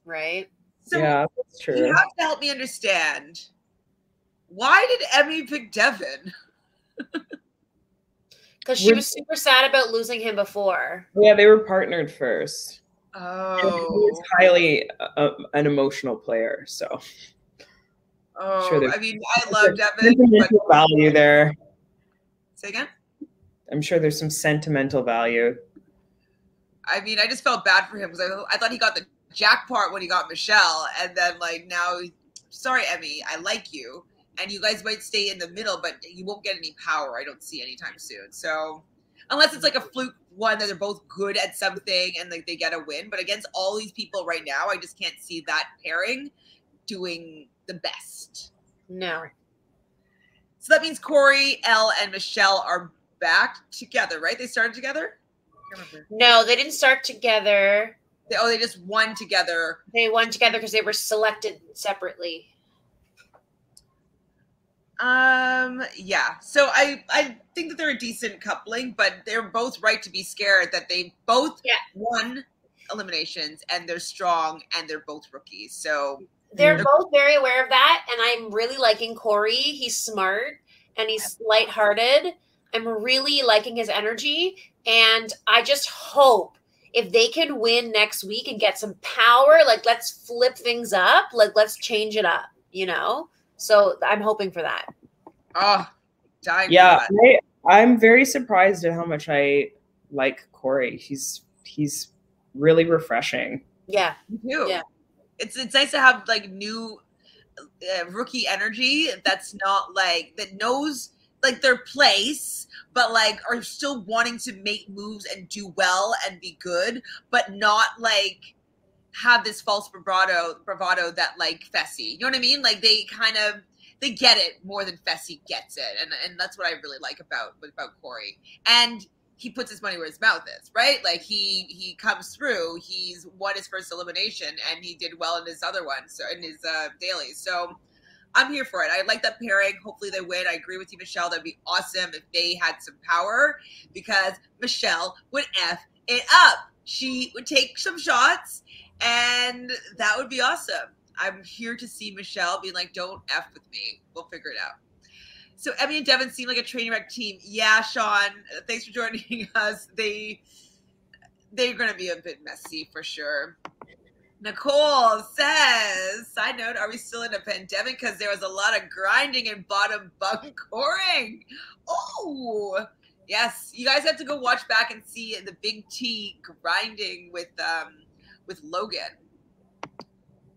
Speaker 2: right?
Speaker 3: So yeah, that's true.
Speaker 1: You have to help me understand. Why did Emy pick Devin?
Speaker 2: Because she was super sad about losing him before.
Speaker 3: Yeah, they were partnered first.
Speaker 1: Oh,
Speaker 3: and he was highly uh, an emotional player, so.
Speaker 1: Oh, sure I mean, I love Devin. But...
Speaker 3: value there.
Speaker 1: Say again.
Speaker 3: I'm sure there's some sentimental value.
Speaker 1: I mean, I just felt bad for him because I, I thought he got the jackpot when he got Michele, and then like now, sorry, Emy, I like you, and you guys might stay in the middle, but you won't get any power. I don't see anytime soon. So unless it's like a fluke one that they're both good at something and like they get a win, but against all these people right now, I just can't see that pairing doing the best.
Speaker 2: No.
Speaker 1: So that means Corey, Elle, and Michele are back together, right? They started together?
Speaker 2: No, they didn't start together.
Speaker 1: They, oh, they just won together.
Speaker 2: They won together because they were selected separately.
Speaker 1: Um. Yeah. So I I think that they're a decent coupling, but they're both right to be scared that they both
Speaker 2: yeah.
Speaker 1: won eliminations and they're strong and they're both rookies. So
Speaker 2: they're mm-hmm. both very aware of that, and I'm really liking Corey. He's smart and he's lighthearted. I'm really liking his energy, and I just hope if they can win next week and get some power, like let's flip things up, like let's change it up, you know. So I'm hoping for that.
Speaker 1: Oh,
Speaker 3: yeah, I, I'm very surprised at how much I like Corey. He's he's really refreshing.
Speaker 2: Yeah,
Speaker 1: me too.
Speaker 2: Yeah
Speaker 1: it's it's nice to have like new uh, rookie energy that's not like that knows like their place but like are still wanting to make moves and do well and be good but not like have this false bravado bravado that like Fessy. You know what I mean? Like they kind of they get it more than Fessy gets it. And and that's what I really like about about corey And he puts his money where his mouth is, right? Like he he comes through. He's won his first elimination, and he did well in his other one, so in his uh, dailies. So I'm here for it. I like that pairing. Hopefully they win. I agree with you, Michelle. That'd be awesome if they had some power because Michele would f it up. She would take some shots, and that would be awesome. I'm here to see Michele be like, "Don't f with me. We'll figure it out." So Emy and Devin seem like a train wreck team. Yeah, Sean, thanks for joining us. They they're to be a bit messy for sure. Nicole says, side note, are we still in a pandemic? Because there was a lot of grinding and bottom bunk coring. Oh, yes. You guys have to go watch back and see the Big T grinding with um with Logan.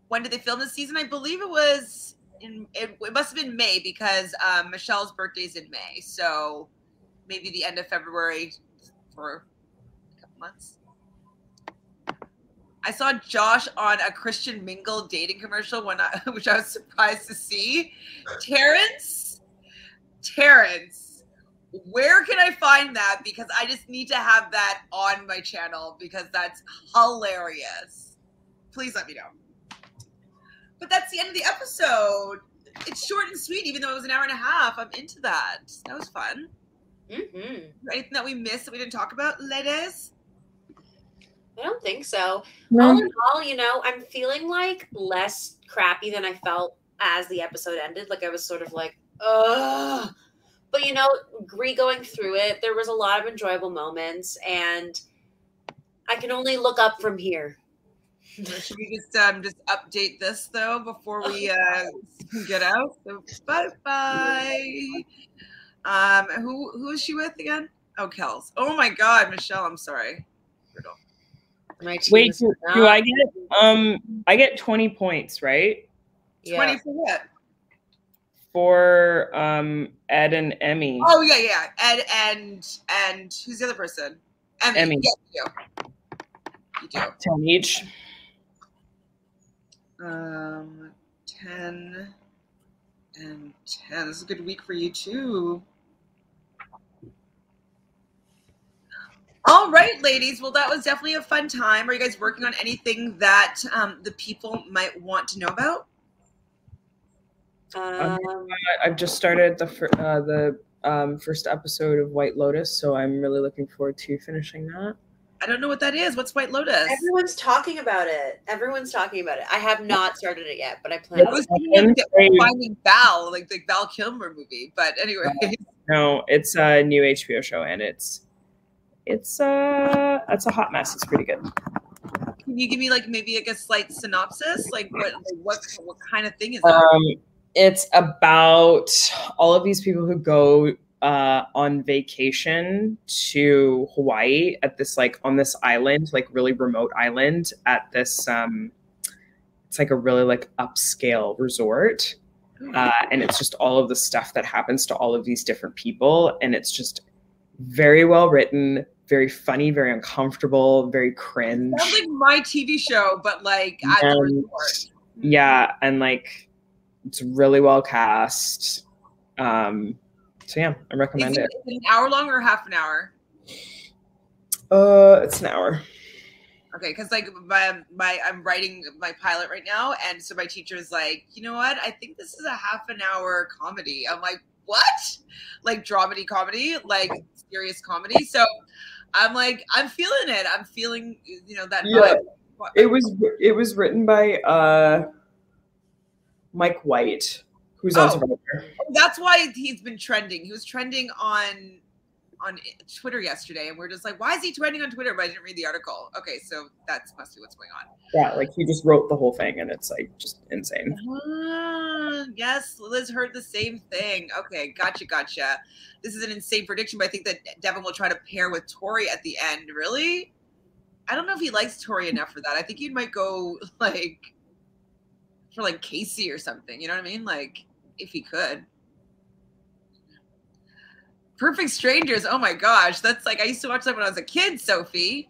Speaker 1: When did they film this season? I believe it was in it, it must have been May because um, Michele's birthday is in May, so maybe the end of February for a couple months. I saw Josh on a Christian Mingle dating commercial when I, which I was surprised to see. Terrence, Terrence, where can I find that? Because I just need to have that on my channel because that's hilarious. Please let me know. But that's the end of the episode. It's short and sweet, even though it was an hour and a half. I'm into that. That was fun.
Speaker 2: Mm-hmm.
Speaker 1: Anything that we missed that we didn't talk about, ladies?
Speaker 2: I don't think so.
Speaker 3: No.
Speaker 2: All in all, you know, I'm feeling like less crappy than I felt as the episode ended. Like I was sort of like, ugh. But you know, re going through it, there was a lot of enjoyable moments, and I can only look up from here.
Speaker 1: Should we just um just update this though before we uh get out? So bye bye. Um, who who is she with again? Oh, Kelz. Oh my God, Michelle. I'm sorry. Brutal.
Speaker 2: My team
Speaker 3: Wait, do, do I get um I get 20 points, right?
Speaker 2: Yeah.
Speaker 1: Twenty for what?
Speaker 3: For um Ed and Emy.
Speaker 1: Oh yeah, yeah. Ed and and who's the other person? Emy.
Speaker 3: Emy.
Speaker 1: Yeah, you do. You do.
Speaker 3: 10 each.
Speaker 1: Um, 10 and 10. This is a good week for you, too. All right, ladies. Well, that was definitely a fun time. Are you guys working on anything that um, the people might want to know about?
Speaker 2: Um,
Speaker 3: I- I've just started the fir- uh, the um, first episode of White Lotus, so I'm really looking forward to finishing that.
Speaker 1: I don't know what that is. What's White Lotus?
Speaker 2: everyone's talking about it. Everyone's talking about it. I have not started it yet, but I plan.
Speaker 1: I was
Speaker 2: on
Speaker 1: thinking. Finding Val, like the Val Kilmer movie. But anyway,
Speaker 3: No, it's a new HBO show, and it's it's uh it's a hot mess. It's pretty good.
Speaker 1: can you give me like maybe like a slight synopsis? Like what what what kind of thing is it?
Speaker 3: Um, it's about all of these people who go uh, on vacation to Hawaii at this like on this island, like really remote island at this um, it's like a really like upscale resort. uh, and it's just all of the stuff that happens to all of these different people and it's just very well written very funny very uncomfortable very cringe
Speaker 1: Sounds like my TV show, but like at the resort.
Speaker 3: yeah and like it's really well cast um so yeah i recommend
Speaker 1: it,
Speaker 3: it
Speaker 1: is it an hour long or half an hour?
Speaker 3: uh it's an hour
Speaker 1: Okay, because like my my I'm writing my pilot right now, and so my teacher is like, you know what? I think this is a half an hour comedy. I'm like, what? Like dramedy comedy, like serious comedy. So I'm like, I'm feeling it. I'm feeling, you know, that
Speaker 3: Yeah.
Speaker 1: vibe.
Speaker 3: it was it was written by uh mike white who's
Speaker 1: Oh. That's why he's been trending. He was trending on on Twitter yesterday, and we're just like, why is he trending on Twitter? But I didn't read the article. Okay, so that's must be what's going on.
Speaker 3: yeah like he just wrote the whole thing and it's like just insane
Speaker 1: Ah, yes, Liz heard the same thing. Okay, gotcha, gotcha. This is an insane prediction, but I think that Devin will try to pair with Tori at the end. Really? I don't know if he likes Tori enough for that. I think he might go like for like Kaycee or something. You know what I mean? Like if he could. Perfect Strangers. Oh my gosh, that's like I used to watch that when I was a kid. Sophie.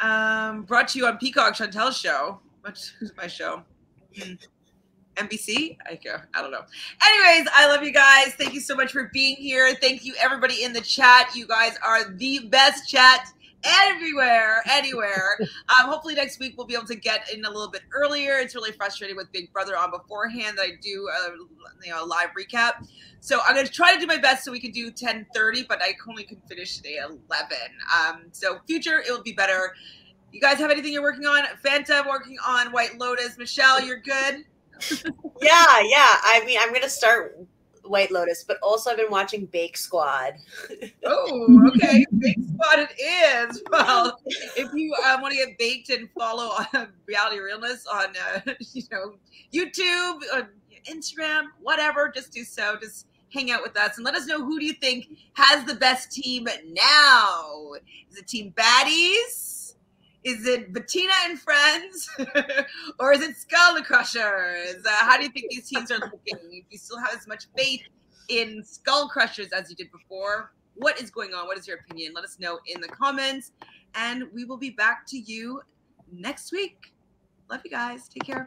Speaker 1: Um, brought to you on Peacock Chantel's show. What's who's my show? Hmm. NBC? I. I don't know. Anyways, I love you guys. Thank you so much for being here. Thank you everybody in the chat. You guys are the best chat everywhere, anywhere. Um, hopefully next week we'll be able to get in a little bit earlier. It's really frustrating with Big Brother on beforehand that I do a you know a live recap. So I'm gonna try to do my best so we can do 10:30, but I only can finish today at 11. Um, so future it will be better. You guys have anything you're working on? Fanta working on White Lotus. Michelle, you're good.
Speaker 2: yeah, yeah. I mean, I'm gonna start White Lotus, but also I've been watching Bake Squad.
Speaker 1: Oh, okay. Bake Squad it is. Well, if you um, want to get baked and follow on Reality Realness on, uh, you know, YouTube, or Instagram, whatever, just do so. Just hang out with us and let us know who do you think has the best team now. Is it Team Baddies? Is it Bettina and Friends? or is it Skull Crushers? Uh, how do you think these teams are looking? Do you still have as much faith in Skull Crushers as you did before? What is going on? What is your opinion? Let us know in the comments. And we will be back to you next week. Love you guys. Take care.